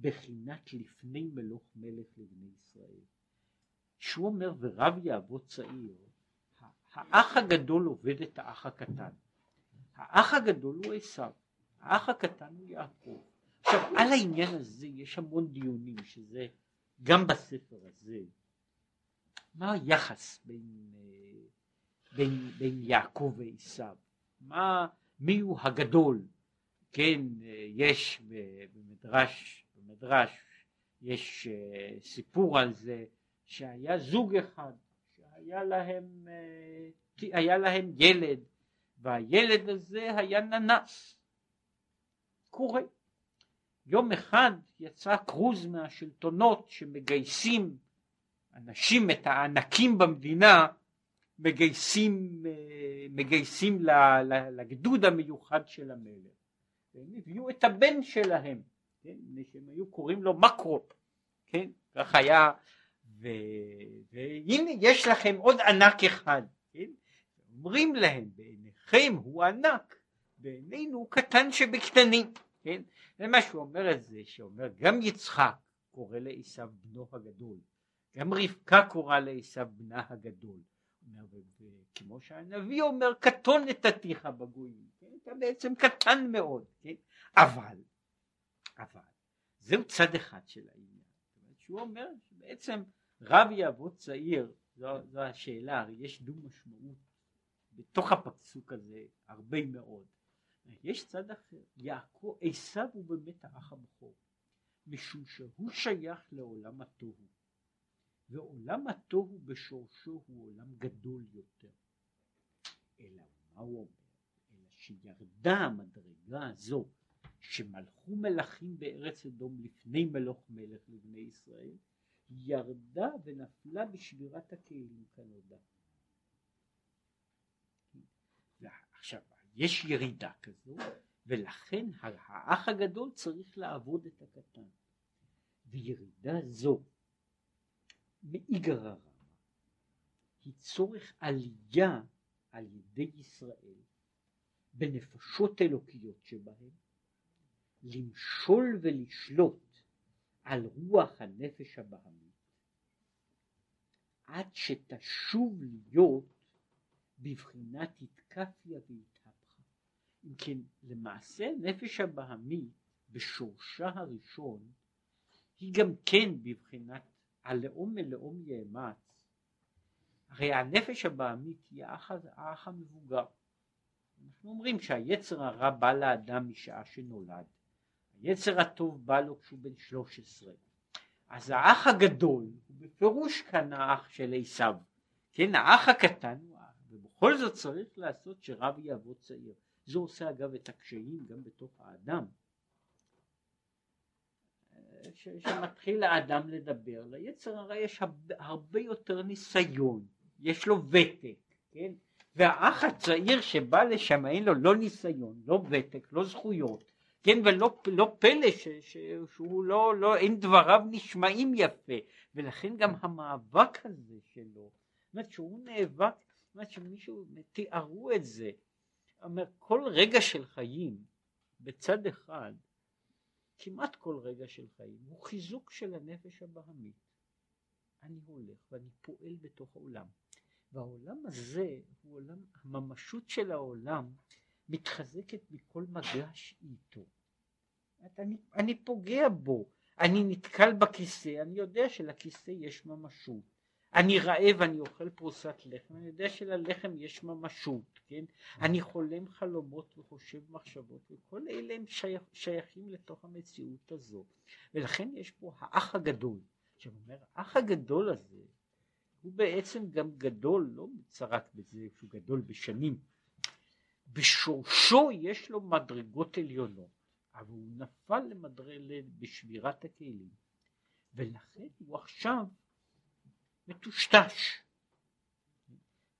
בחינת לפני מלוך מלך לבני ישראל. שהוא אומר ורב יעבוד צעיר, האח הגדול עובד את האח הקטן. האח הגדול הוא עשיו, האח הקטן הוא יעקב. עכשיו על העניין הזה יש המון דיונים שזה גם בספר הזה, מה היחס בין, אה, בין, בין יעקב ועשיו, מי הוא הגדול, כן, יש במדרש, במדרש יש אה, סיפור על זה שהיה זוג אחד שהיה להם, אה, היה להם ילד והילד הזה היה ננס, קורא. יום אחד יצא כרוז מהשלטונות שמגייסים אנשים, את הענקים במדינה, מגייסים, אה, מגייסים לגדוד המיוחד של המלך. והם הביאו את הבן שלהם, כן, שהם היו קוראים לו מקרו, כן, כך היה, ו... והנה יש לכם עוד ענק אחד, כן, אומרים להם בעיניכם הוא ענק, בעינינו הוא קטן שבקטנים, כן, זה מה שהוא אומר את זה, שאומר גם יצחק קורא לעשו בנו הגדול, גם רבקה קורא לעשו בנה הגדול, כמו שהנביא אומר קטון נתתיך בגויים, כן? אתה בעצם קטן מאוד, כן? אבל, אבל, זהו צד אחד של העניין, שהוא אומר שבעצם רב יעבוד צעיר, זו, זו השאלה, הרי יש דו משמעות בתוך הפסוק הזה הרבה מאוד, יש צד אחר, יעקב, עשיו הוא באמת האח הבכור, משום שהוא שייך לעולם התוהו ועולם התוהו בשורשו הוא עולם גדול יותר. אלא מה הוא אומר? אלא שירדה המדרגה הזו שמלכו מלכים בארץ אדום לפני מלוך מלך לבני ישראל, ירדה ונפלה בשבירת הכלים כנודע. עכשיו, יש ירידה כזו, ולכן האח הגדול צריך לעבוד את הקטן. וירידה זו מאיגרא רמא היא צורך עלייה על ידי ישראל בנפשות אלוקיות שבהם למשול ולשלוט על רוח הנפש הבהמית עד שתשוב להיות בבחינת התקפיה והתהפכה. אם כן, למעשה נפש הבהמית בשורשה הראשון היא גם כן בבחינת הלאום מלאום יאמץ, הרי הנפש הבעמית היא האח, האח המבוגר. אנחנו אומרים שהיצר הרע בא לאדם משעה שנולד, היצר הטוב בא לו כשהוא בן 13. אז האח הגדול הוא בפירוש כאן האח של עשיו, כן האח הקטן הוא האח, ובכל זאת צריך לעשות שרב יעבוד צעיר. זה עושה אגב את הקשיים גם בתוך האדם. ש, שמתחיל האדם לדבר, ליצר הרי יש הרבה, יותר ניסיון, יש לו ותק, כן? והאח הצעיר שבא לשם אין לו לא ניסיון, לא ותק, לא זכויות, כן, ולא לא פלא ש, ש, שהוא לא, לא, אין דבריו נשמעים יפה, ולכן גם המאבק הזה שלו, זאת אומרת שהוא נאבק, זאת אומרת שמישהו, תיארו את זה, אומר כל רגע של חיים בצד אחד, כמעט כל רגע של חיים, הוא חיזוק של הנפש הבהמית. אני הולך ואני פועל בתוך העולם. והעולם הזה הוא עולם, הממשות של העולם מתחזקת מכל מגש איתו. אני, אני פוגע בו, אני נתקל בכיסא, אני יודע שלכיסא יש ממשות. אני רעב, אני אוכל פרוסת לחם, אני יודע שללחם יש ממשות, כן? אני חולם חלומות וחושב מחשבות, וכל אלה הם שייך, שייכים לתוך המציאות הזו. ולכן יש פה האח הגדול. עכשיו אומר, האח הגדול הזה, הוא בעצם גם גדול, לא רק בזה שהוא גדול בשנים, בשורשו יש לו מדרגות עליונות, אבל הוא נפל למדרגה בשבירת הכלים, ולכן הוא עכשיו מטושטש.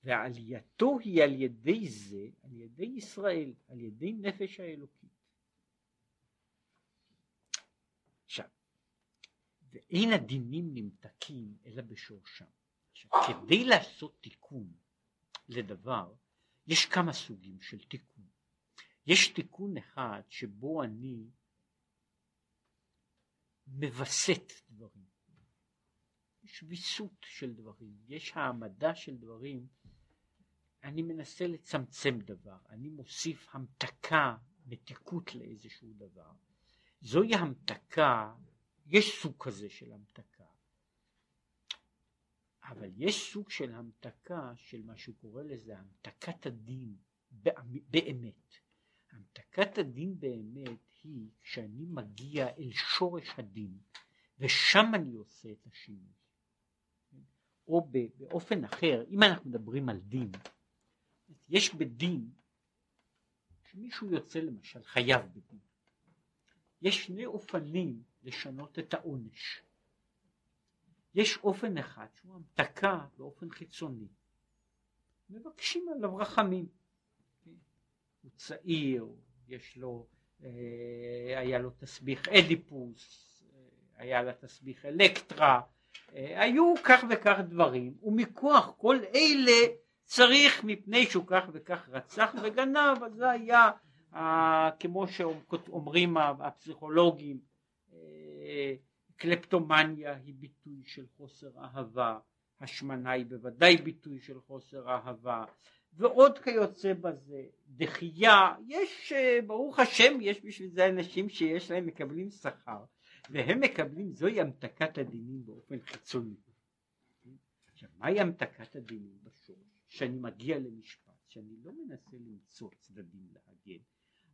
ועלייתו היא על ידי זה, על ידי ישראל, על ידי נפש האלוקית. עכשיו, ואין הדינים נמתקים אלא בשורשם. עכשיו, כדי לעשות תיקון לדבר, יש כמה סוגים של תיקון. יש תיקון אחד שבו אני מווסת דברים. יש ויסות של דברים, יש העמדה של דברים. אני מנסה לצמצם דבר, אני מוסיף המתקה, מתיקות לאיזשהו דבר. זוהי המתקה, יש סוג כזה של המתקה. אבל יש סוג של המתקה של מה שהוא קורא לזה המתקת הדין באמת. המתקת הדין באמת היא כשאני מגיע אל שורש הדין ושם אני עושה את השינוי. או באופן אחר, אם אנחנו מדברים על דין, יש בדין, כשמישהו יוצא למשל חייב בדין, יש שני אופנים לשנות את העונש. יש אופן אחד שהוא המתקה באופן חיצוני. מבקשים עליו רחמים. הוא צעיר, יש לו, אה, היה לו תסביך אדיפוס, אה, היה לה תסביך אלקטרה, היו כך וכך דברים, ומכוח כל אלה צריך מפני שהוא כך וכך רצח וגנב, אז זה היה כמו שאומרים הפסיכולוגים קלפטומניה היא ביטוי של חוסר אהבה, השמנה היא בוודאי ביטוי של חוסר אהבה, ועוד כיוצא בזה, דחייה, יש, אה, ברוך השם, יש בשביל זה אנשים שיש להם, מקבלים שכר, והם מקבלים, זוהי המתקת הדינים באופן חיצוני. עכשיו, מהי המתקת הדינים בשורש? שאני מגיע למשפט, שאני לא מנסה למצוא צדדים להגן,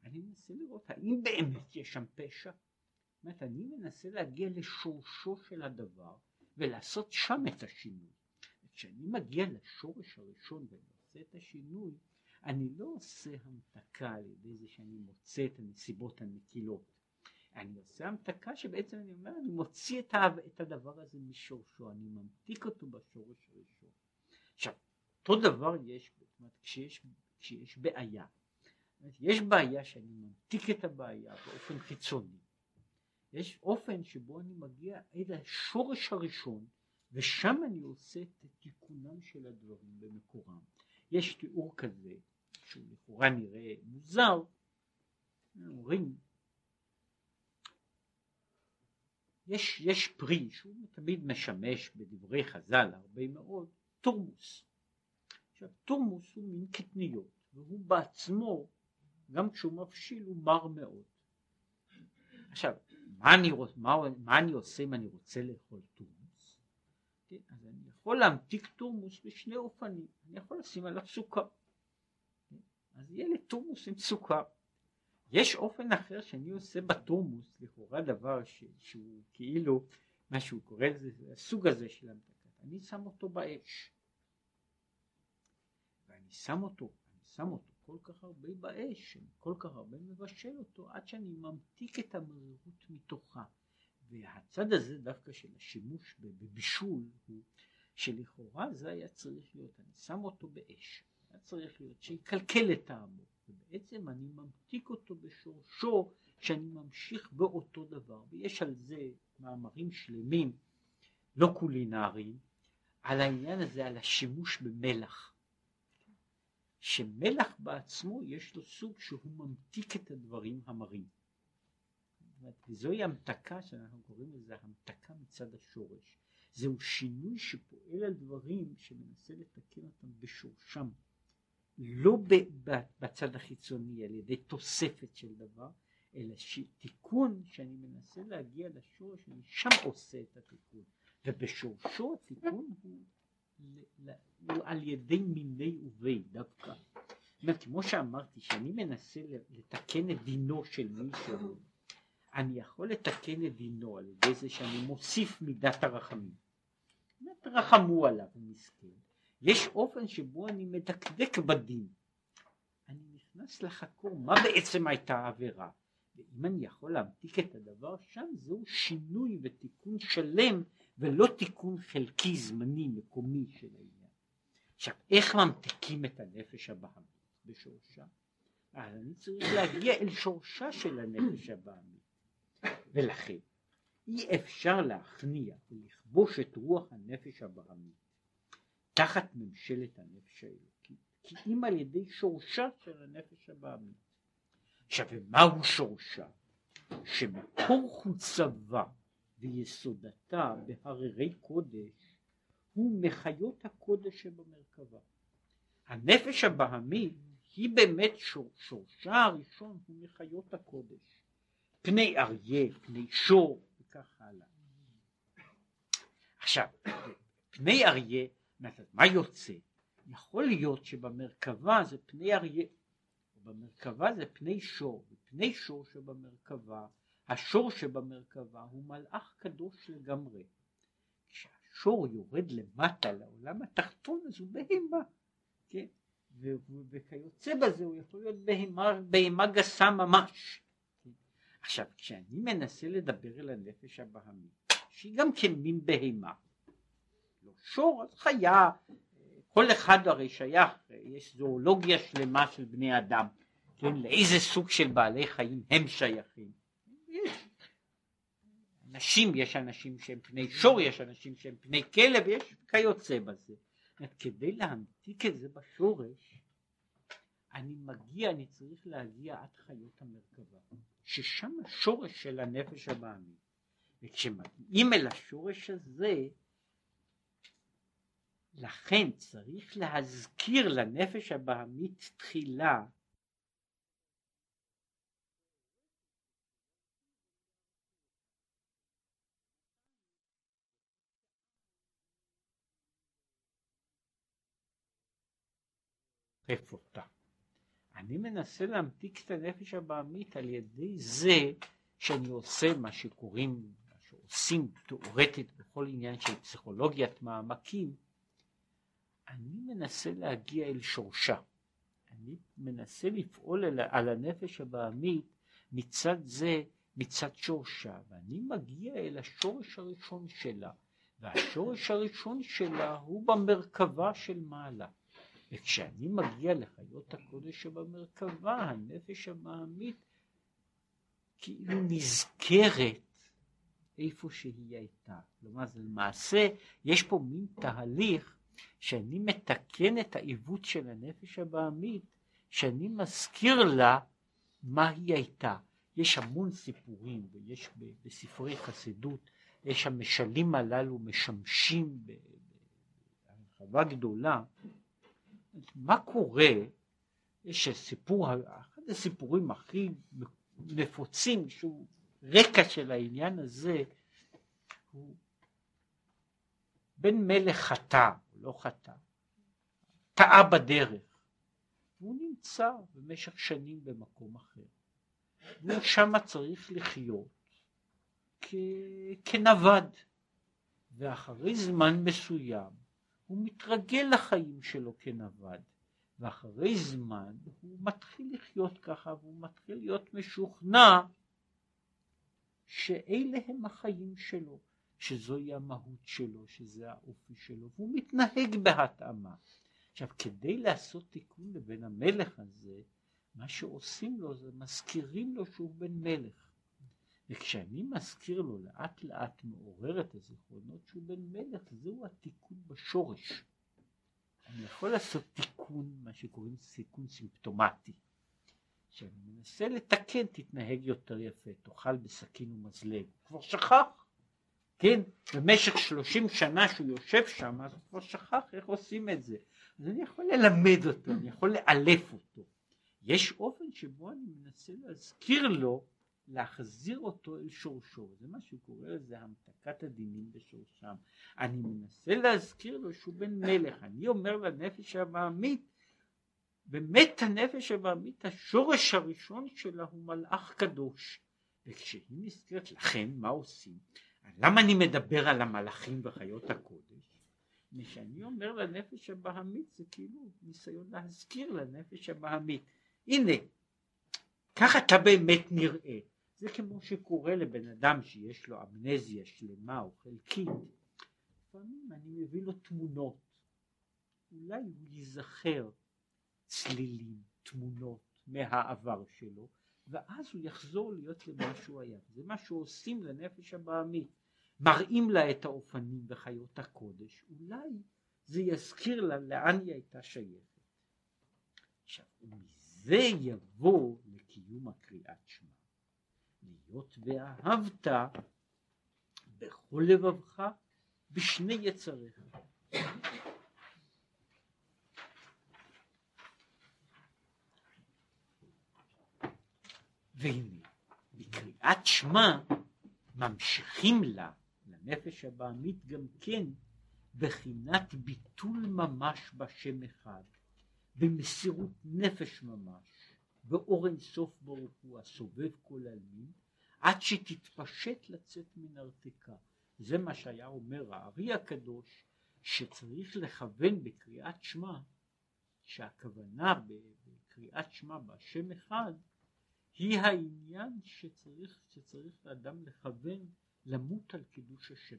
אני מנסה לראות האם באמת יש שם פשע, זאת אומרת, אני מנסה להגיע לשורשו של הדבר ולעשות שם את השינוי. כשאני מגיע לשורש הראשון ואני עושה את השינוי, אני לא עושה המתקה על ידי זה שאני מוצא את הנסיבות הנקילות. אני עושה המתקה שבעצם אני אומר, אני מוציא את, את הדבר הזה משורשו, אני ממתיק אותו בשורש הראשון. עכשיו, אותו דבר יש, אומרת, כשיש, כשיש בעיה. יש בעיה שאני ממתיק את הבעיה באופן חיצוני. יש אופן שבו אני מגיע אל השורש הראשון ושם אני עושה את תיקונם של הדברים במקורם. יש תיאור כזה שהוא לכאורה נראה מוזר, אומרים יש, יש פרי שהוא תמיד משמש בדברי חז"ל הרבה מאוד, תורמוס. עכשיו תורמוס הוא מין קטניות והוא בעצמו גם כשהוא מבשיל הוא מר מאוד. עכשיו מה אני, מה, מה אני עושה אם אני רוצה לאכול תורמוס? כן, אז אני יכול להמתיק תורמוס בשני אופנים, אני יכול לשים עליו סוכר, כן, אז יהיה לי תורמוס עם סוכר. יש אופן אחר שאני עושה בתורמוס, לכאורה דבר ש, שהוא כאילו, מה שהוא קורא לזה, הסוג הזה של המתקת, אני שם אותו באש, ואני שם אותו, אני שם אותו כל כך הרבה באש, אני כל כך הרבה מבשל אותו עד שאני ממתיק את המרירות מתוכה. והצד הזה דווקא של השימוש בבישול הוא שלכאורה זה היה צריך להיות, אני שם אותו באש, היה צריך להיות שיקלקל את טעמו, ובעצם אני ממתיק אותו בשורשו שאני ממשיך באותו דבר, ויש על זה מאמרים שלמים, לא קולינריים, על העניין הזה, על השימוש במלח. שמלח בעצמו יש לו סוג שהוא ממתיק את הדברים המרים. וזוהי המתקה שאנחנו קוראים לזה המתקה מצד השורש. זהו שינוי שפועל על דברים שמנסה לתקן אותם בשורשם. לא בצד החיצוני על ידי תוספת של דבר, אלא תיקון שאני מנסה להגיע לשורש, אני שם עושה את התיקון, ובשורשו התיקון הוא, הוא על ידי מיני ובי דווקא. אומרת, כמו שאמרתי, שאני מנסה לתקן את דינו של מישהו, אני יכול לתקן את דינו על ידי זה שאני מוסיף מידת הרחמים. רחמו עליו, הוא מסכן. יש אופן שבו אני מדקדק בדין. אני נכנס לחקור מה בעצם הייתה העבירה. ואם אני יכול להמתיק את הדבר שם, זהו שינוי ותיקון שלם, ולא תיקון חלקי, זמני, מקומי של העניין. עכשיו, איך ממתיקים את הנפש הבהמית בשורשה? אז אני צריך להגיע אל שורשה של הנפש הבהמית. ולכן, אי אפשר להכניע ולכבוש את רוח הנפש הבהמית תחת ממשלת הנפש האלוקית, כי אם על ידי שורשה של הנפש הבעמית. עכשיו, ומהו שורשה? שמקור חוצבה ויסודתה בהררי קודש הוא מחיות הקודש שבמרכבה. הנפש הבהמית היא באמת שור, שורשה הראשון הוא מחיות הקודש. פני אריה, פני שור וכך הלאה. עכשיו, פני אריה מה יוצא? יכול להיות שבמרכבה זה פני אריה, במרכבה זה פני שור, ופני שור שבמרכבה, השור שבמרכבה הוא מלאך קדוש לגמרי. כשהשור יורד למטה לעולם התחתון אז הוא בהמה, כן? וכיוצא בזה הוא יכול להיות בהמה, בהמה גסה ממש. כן? עכשיו כשאני מנסה לדבר אל הנפש הבהמית, שהיא גם כן בהמה, לא שור, אז חיה, כל אחד הרי שייך, יש זואולוגיה שלמה של בני אדם, כן, לאיזה סוג של בעלי חיים הם שייכים. יש אנשים, יש אנשים שהם פני שור, יש אנשים שהם פני כלב, יש כיוצא בזה. כדי להמתיק את זה בשורש, אני מגיע, אני צריך להגיע עד חיות המרכבה, ששם השורש של הנפש הבעמית. וכשמגיעים אל השורש הזה, לכן צריך להזכיר לנפש הבעמית תחילה אותה. אני מנסה להמתיק את הנפש הבעמית על ידי זה שאני עושה מה שקוראים, מה שעושים תאורטית בכל עניין של פסיכולוגיית מעמקים, אני מנסה להגיע אל שורשה. אני מנסה לפעול על, על הנפש הבעמית מצד זה, מצד שורשה, ואני מגיע אל השורש הראשון שלה, והשורש הראשון שלה הוא במרכבה של מעלה. וכשאני מגיע לחיות הקודש שבמרכבה, הנפש הבעמית כאילו נזכרת איפה שהיא הייתה. כלומר, למעשה, יש פה מין תהליך שאני מתקן את העיוות של הנפש הבעמית, שאני מזכיר לה מה היא הייתה. יש המון סיפורים, ויש בספרי חסידות, יש המשלים הללו משמשים בהרחבה גדולה. מה קורה, יש סיפור, אחד הסיפורים הכי נפוצים, שהוא רקע של העניין הזה, הוא בן מלך חטא, לא חטא, טעה בדרך, והוא נמצא במשך שנים במקום אחר, והוא שמה צריך לחיות כ... כנווד, ואחרי זמן מסוים הוא מתרגל לחיים שלו כנווד, ואחרי זמן הוא מתחיל לחיות ככה, והוא מתחיל להיות משוכנע שאלה הם החיים שלו. שזוהי המהות שלו, שזה האופי שלו, והוא מתנהג בהתאמה. עכשיו, כדי לעשות תיקון לבן המלך הזה, מה שעושים לו זה מזכירים לו שהוא בן מלך. וכשאני מזכיר לו לאט לאט מעורר את הזיכרונות שהוא בן מלך, זהו התיקון בשורש. אני יכול לעשות תיקון, מה שקוראים תיקון סימפטומטי. כשאני מנסה לתקן, תתנהג יותר יפה, תאכל בסכין ומזלג. כבר שכח, כן? במשך שלושים שנה שהוא יושב שם, אז הוא כבר שכח איך עושים את זה. אז אני יכול ללמד אותו, אני יכול לאלף אותו. יש אופן שבו אני מנסה להזכיר לו להחזיר אותו אל שורשו, זה מה שהוא קורא לזה המתקת הדינים בשורשם. אני מנסה להזכיר לו שהוא בן מלך, אני אומר לנפש הבעמית, באמת הנפש הבעמית, השורש הראשון שלה הוא מלאך קדוש. וכשהיא נזכרת, לכן מה עושים? למה אני מדבר על המלאכים וחיות הקודש? כשאני אומר לנפש הבעמית זה כאילו ניסיון להזכיר לנפש הבעמית. הנה, ככה אתה באמת נראה. זה כמו שקורה לבן אדם שיש לו אמנזיה שלמה או חלקית. לפעמים אני מביא לו תמונות. אולי הוא ייזכר צלילים, תמונות מהעבר שלו, ואז הוא יחזור להיות למה שהוא היה. זה מה שעושים לנפש הבעמית. מראים לה את האופנים וחיות הקודש, אולי זה יזכיר לה לאן היא הייתה שייכת. עכשיו, ומזה יבוא לקיום הקריאת שמע. להיות ואהבת בכל לבבך בשני יצריך. והנה, בקריאת שמע ממשיכים לה, לנפש הבעמית גם כן, בחינת ביטול ממש בשם אחד, במסירות נפש ממש, באור אינסוף ברוך הוא הסובב כל עלמין, עד שתתפשט לצאת מן הרתיקה. זה מה שהיה אומר הארי הקדוש, שצריך לכוון בקריאת שמע, שהכוונה בקריאת שמע בהשם אחד, היא העניין שצריך, שצריך לאדם לכוון למות על קידוש השם.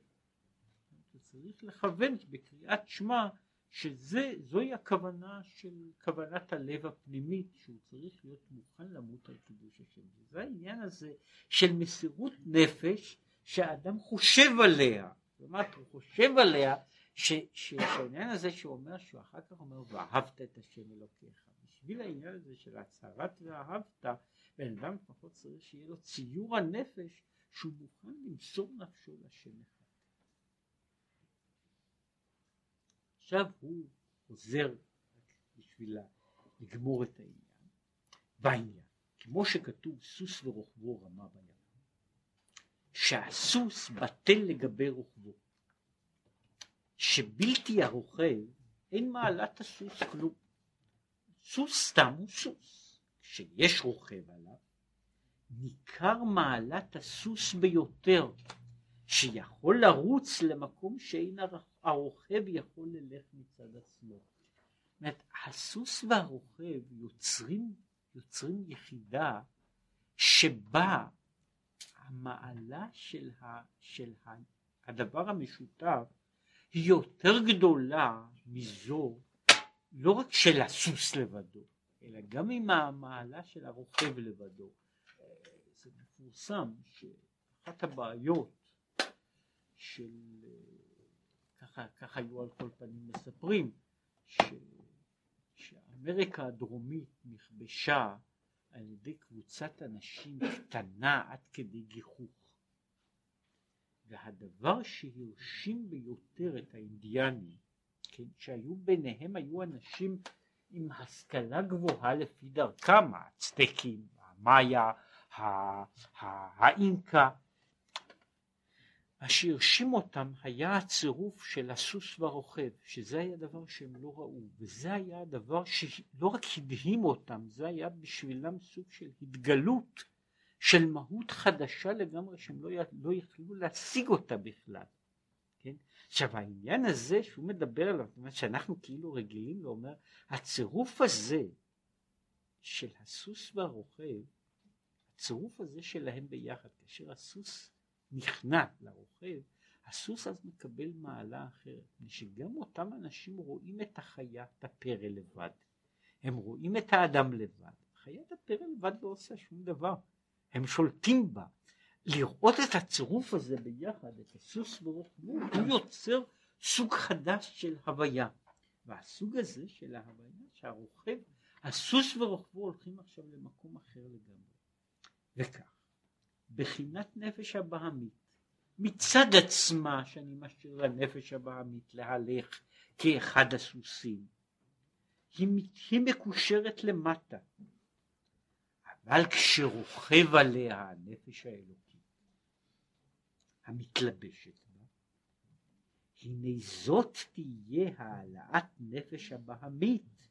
צריך לכוון בקריאת שמע שזוהי הכוונה של כוונת הלב הפנימית שהוא צריך להיות מוכן למות על קידוש השם. זה העניין הזה של מסירות נפש שהאדם חושב עליה. אומרת הוא חושב עליה שהעניין הזה שהוא אומר שהוא אחר כך אומר ואהבת את השם אלוקיך. בשביל העניין הזה של הצהרת ואהבת בן אדם לפחות צריך שיהיה לו ציור הנפש שהוא מוכן למסור נפשו לשם אחד. עכשיו הוא חוזר בשביל לגמור את העניין. בעניין, כמו שכתוב סוס ורוכבו רמה בים, שהסוס בטל לגבי רוכבו, שבלתי הרוכב אין מעלת הסוס כלום. סוס סתם הוא סוס, כשיש רוכב עליו, ניכר מעלת הסוס ביותר, שיכול לרוץ למקום שאין הרוכב יכול ללך מצד עצמו. זאת אומרת, הסוס והרוכב יוצרים, יוצרים יחידה שבה המעלה של, ה, של ה, הדבר המשותף היא יותר גדולה מזו לא רק של הסוס לבדו, אלא גם עם המעלה של הרוכב לבדו. זה מפורסם שאחת הבעיות של ככה, ככה היו על כל פנים מספרים, ש, שאמריקה הדרומית נכבשה על ידי קבוצת אנשים קטנה עד כדי גיחוך. והדבר שהרשים ביותר את האינדיאנים, כן, שהיו ביניהם היו אנשים עם השכלה גבוהה לפי דרכם, האצטקים, המאיה, האינקה, מה שהרשים אותם היה הצירוף של הסוס והרוכב, שזה היה דבר שהם לא ראו, וזה היה הדבר שלא רק הדהים אותם, זה היה בשבילם סוג של התגלות של מהות חדשה לגמרי שהם לא, לא יכלו להשיג אותה בכלל. כן? עכשיו העניין הזה שהוא מדבר עליו, זאת אומרת שאנחנו כאילו רגילים ואומר, הצירוף הזה של הסוס והרוכב, הצירוף הזה שלהם ביחד, כאשר הסוס נכנע לרוכב, הסוס אז מקבל מעלה אחרת, שגם אותם אנשים רואים את החיה, את הפרא לבד, הם רואים את האדם לבד, חיית הפרא לבד לא עושה שום דבר, הם שולטים בה. לראות את הצירוף הזה ביחד, את הסוס ורוחבו, הוא יוצר סוג חדש של הוויה. והסוג הזה של ההוויה שהרוכב, הסוס ורוכבו הולכים עכשיו למקום אחר לגמרי. וכך, בחינת נפש הבהמית, מצד עצמה שאני משאיר לנפש הבהמית להלך כאחד הסוסים, היא, היא מקושרת למטה, אבל כשרוכב עליה הנפש האלוקית המתלבשת בה, הנה זאת תהיה העלאת נפש הבהמית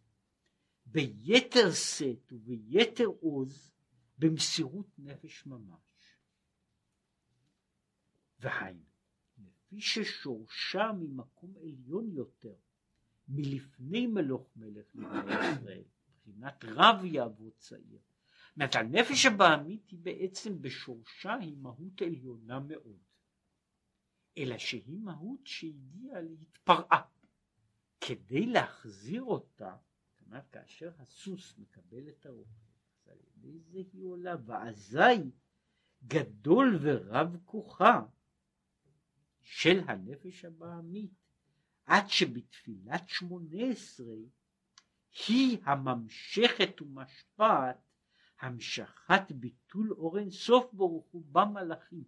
ביתר שאת וביתר עוז במסירות נפש ממש. והיינו, לפי ששורשה ממקום עליון יותר מלפני מלוך מלך לבני ישראל, מבחינת רב יעבוד צעיר. זאת הנפש הבעמית היא בעצם בשורשה היא מהות עליונה מאוד, אלא שהיא מהות שהגיעה להתפרעה. כדי להחזיר אותה, כלומר כאשר הסוס מקבל את הרוחב, על ידי זה היא עולה, ואזי גדול ורב כוחה של הנפש הבעמית עד שבתפילת שמונה עשרה היא הממשכת ומשפעת המשכת ביטול אור אינסוף ברוך הוא במלאכים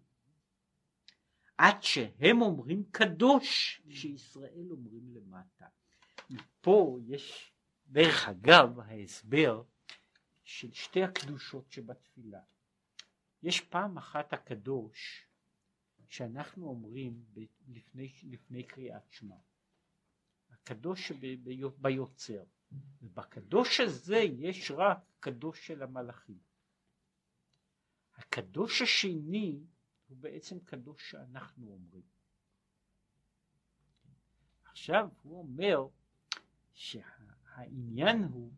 עד שהם אומרים קדוש כשישראל אומרים למטה. פה יש דרך אגב ההסבר של שתי הקדושות שבתפילה. יש פעם אחת הקדוש שאנחנו אומרים לפני, לפני קריאת שמע. הקדוש ביוצר. ובקדוש הזה יש רק קדוש של המלאכים. הקדוש השני הוא בעצם קדוש שאנחנו אומרים. עכשיו הוא אומר שהעניין הוא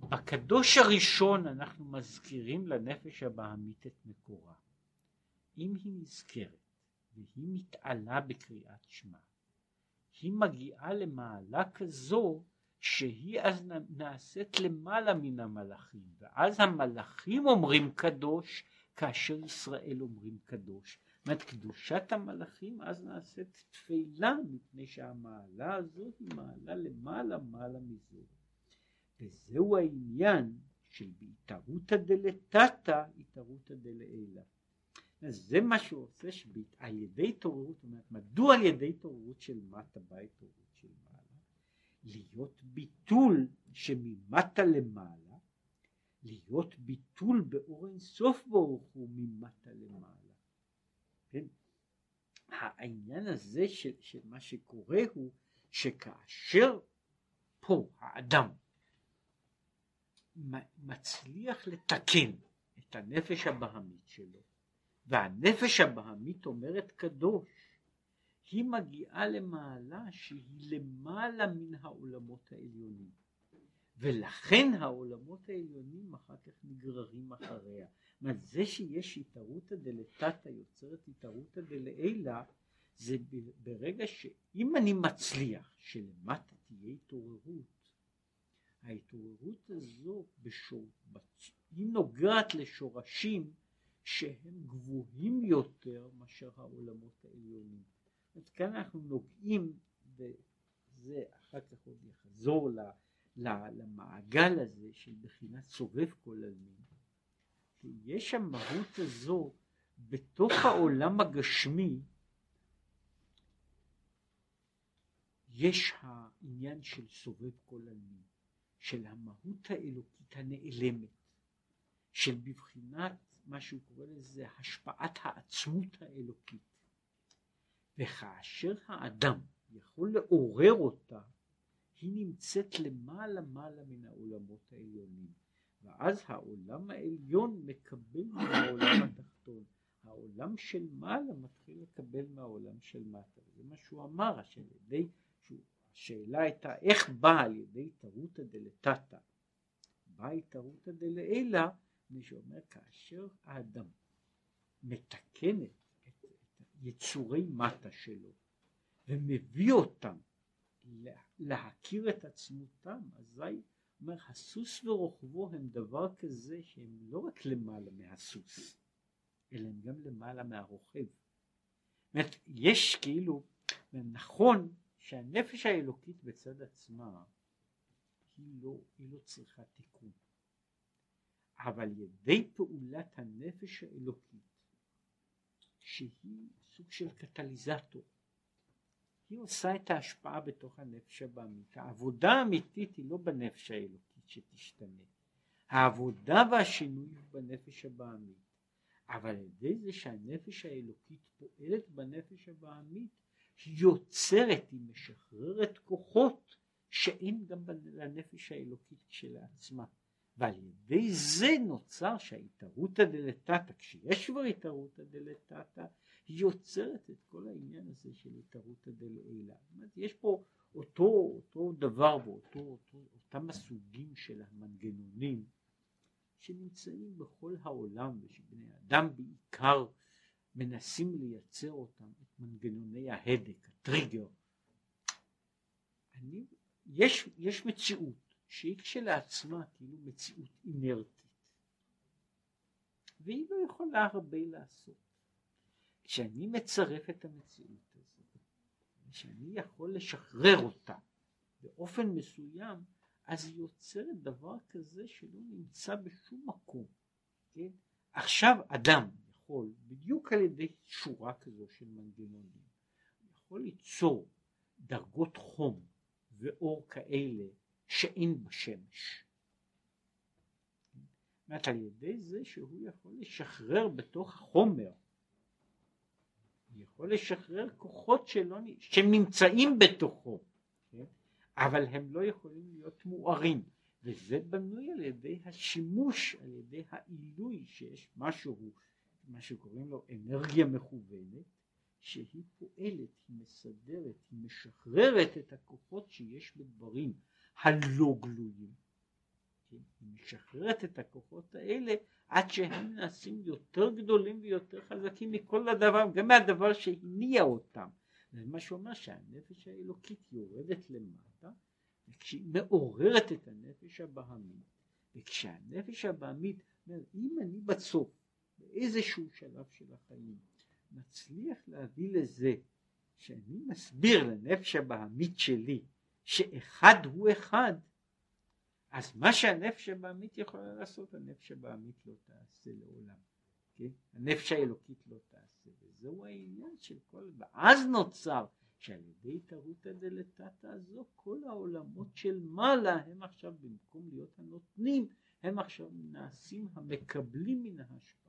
בקדוש הראשון אנחנו מזכירים לנפש הבעמית את מקורה. אם היא נזכרת והיא מתעלה בקריאת שמע היא מגיעה למעלה כזו שהיא אז נעשית למעלה מן המלאכים ואז המלאכים אומרים קדוש כאשר ישראל אומרים קדוש. זאת אומרת קדושת המלאכים אז נעשית תפילה מפני שהמעלה הזו היא מעלה למעלה מעלה מזו. וזהו העניין של בהתערותא דלתתא התערותא דלעילא. אז זה מה שהוא עושה שעל ידי התעוררות, זאת אומרת, מדוע על ידי התעוררות של מטה באה התעוררות של מעלה? להיות ביטול שממטה למעלה, להיות ביטול באור אינסוף ברוך הוא ממטה למעלה. כן? העניין הזה של, של מה שקורה הוא שכאשר פה האדם מצליח לתקן את הנפש הבהמית שלו והנפש הבהמית אומרת קדוש, היא מגיעה למעלה שהיא למעלה מן העולמות העליונים. ולכן העולמות העליונים אחר כך נגררים אחריה. זאת זה שיש התערותא דלתתא יוצרת התערותא דלעילא, זה ברגע שאם אני מצליח שלמטה תהיה התעוררות, ההתעוררות הזו בשור, היא נוגעת לשורשים שהם גבוהים יותר מאשר העולמות העליונים. אז כאן אנחנו נוגעים, וזה אחר כך עוד יחזור ל, ל, למעגל הזה של בחינת סובב כל עלמין, שיש המהות הזו בתוך העולם הגשמי יש העניין של סובב כל עלמין, של המהות האלוקית הנעלמת, של בבחינת מה שהוא קורא לזה השפעת העצמות האלוקית. וכאשר האדם יכול לעורר אותה, היא נמצאת למעלה מעלה מן העולמות העליונים. ואז העולם העליון מקבל מהעולם התחתון. העולם של מעלה מתחיל לקבל מהעולם של מטה. זה מה שהוא אמר, שעל ידי, השאלה הייתה איך בא על ידי תרותא דלתתא, באה תרותא דלעילא מי שאומר כאשר האדם מתקן את יצורי מטה שלו ומביא אותם להכיר את עצמותם, אזי אומר, הסוס ורוכבו הם דבר כזה שהם לא רק למעלה מהסוס, אלא הם גם למעלה מהרוכב. זאת אומרת, יש כאילו, נכון שהנפש האלוקית בצד עצמה היא לא, היא לא צריכה תיקון. אבל ידי פעולת הנפש האלוקית, שהיא סוג של קטליזטור, היא עושה את ההשפעה בתוך הנפש הבעמית. העבודה האמיתית היא לא בנפש האלוקית שתשתנה. העבודה והשינוי הוא בנפש הבעמית. אבל על ידי זה שהנפש האלוקית פועלת בנפש הבעמית, היא יוצרת, היא משחררת כוחות שאין גם לנפש האלוקית כשלעצמה. ועל ידי זה נוצר שההתערותא דלתתא, כשיש כבר התערותא דלתתא, יוצרת את כל העניין הזה של התערותא דלעילא. יש פה אותו, אותו דבר ואותו, אותו, אותם הסוגים של המנגנונים שנמצאים בכל העולם ושבני אדם בעיקר מנסים לייצר אותם, את מנגנוני ההדק, הטריגר. אני, יש, יש מציאות שהיא כשלעצמה כאילו מציאות אינרטית והיא לא יכולה הרבה לעשות. כשאני מצרף את המציאות הזאת, כשאני יכול לשחרר אותה באופן מסוים, אז היא יוצרת דבר כזה שלא נמצא בשום מקום. כן? עכשיו אדם יכול, בדיוק על ידי שורה כזו של מנגנונים, יכול ליצור דרגות חום ואור כאלה שאין בשמש. זאת אומרת, על ידי זה שהוא יכול לשחרר בתוך החומר, יכול לשחרר כוחות שלא, שנמצאים בתוכו, כן? אבל הם לא יכולים להיות מוארים, וזה בנוי על ידי השימוש, על ידי העילוי שיש משהו, מה שקוראים לו אנרגיה מכוונת, שהיא פועלת, היא מסדרת, היא משחררת את הכוחות שיש בדברים הלא גלויים. כן? היא משחררת את הכוחות האלה עד שהם נעשים יותר גדולים ויותר חזקים מכל הדבר, גם מהדבר שהניע אותם. זה מה שאומר שהנפש האלוקית יורדת למטה, וכשהיא מעוררת את הנפש הבהמית, וכשהנפש הבהמית, אומר, אם אני בסוף, באיזשהו שלב של החיים, מצליח להביא לזה שאני מסביר לנפש הבהמית שלי שאחד הוא אחד, אז מה שהנפש הבעמית יכולה לעשות הנפש הבעמית לא תעשה לעולם כן? הנפש האלוקית לא תעשה וזהו העניין של כל ואז נוצר שעל ידי תרותא דלתתא הזו כל העולמות של מעלה הם עכשיו במקום להיות הנותנים הם עכשיו נעשים המקבלים מן ההשפעה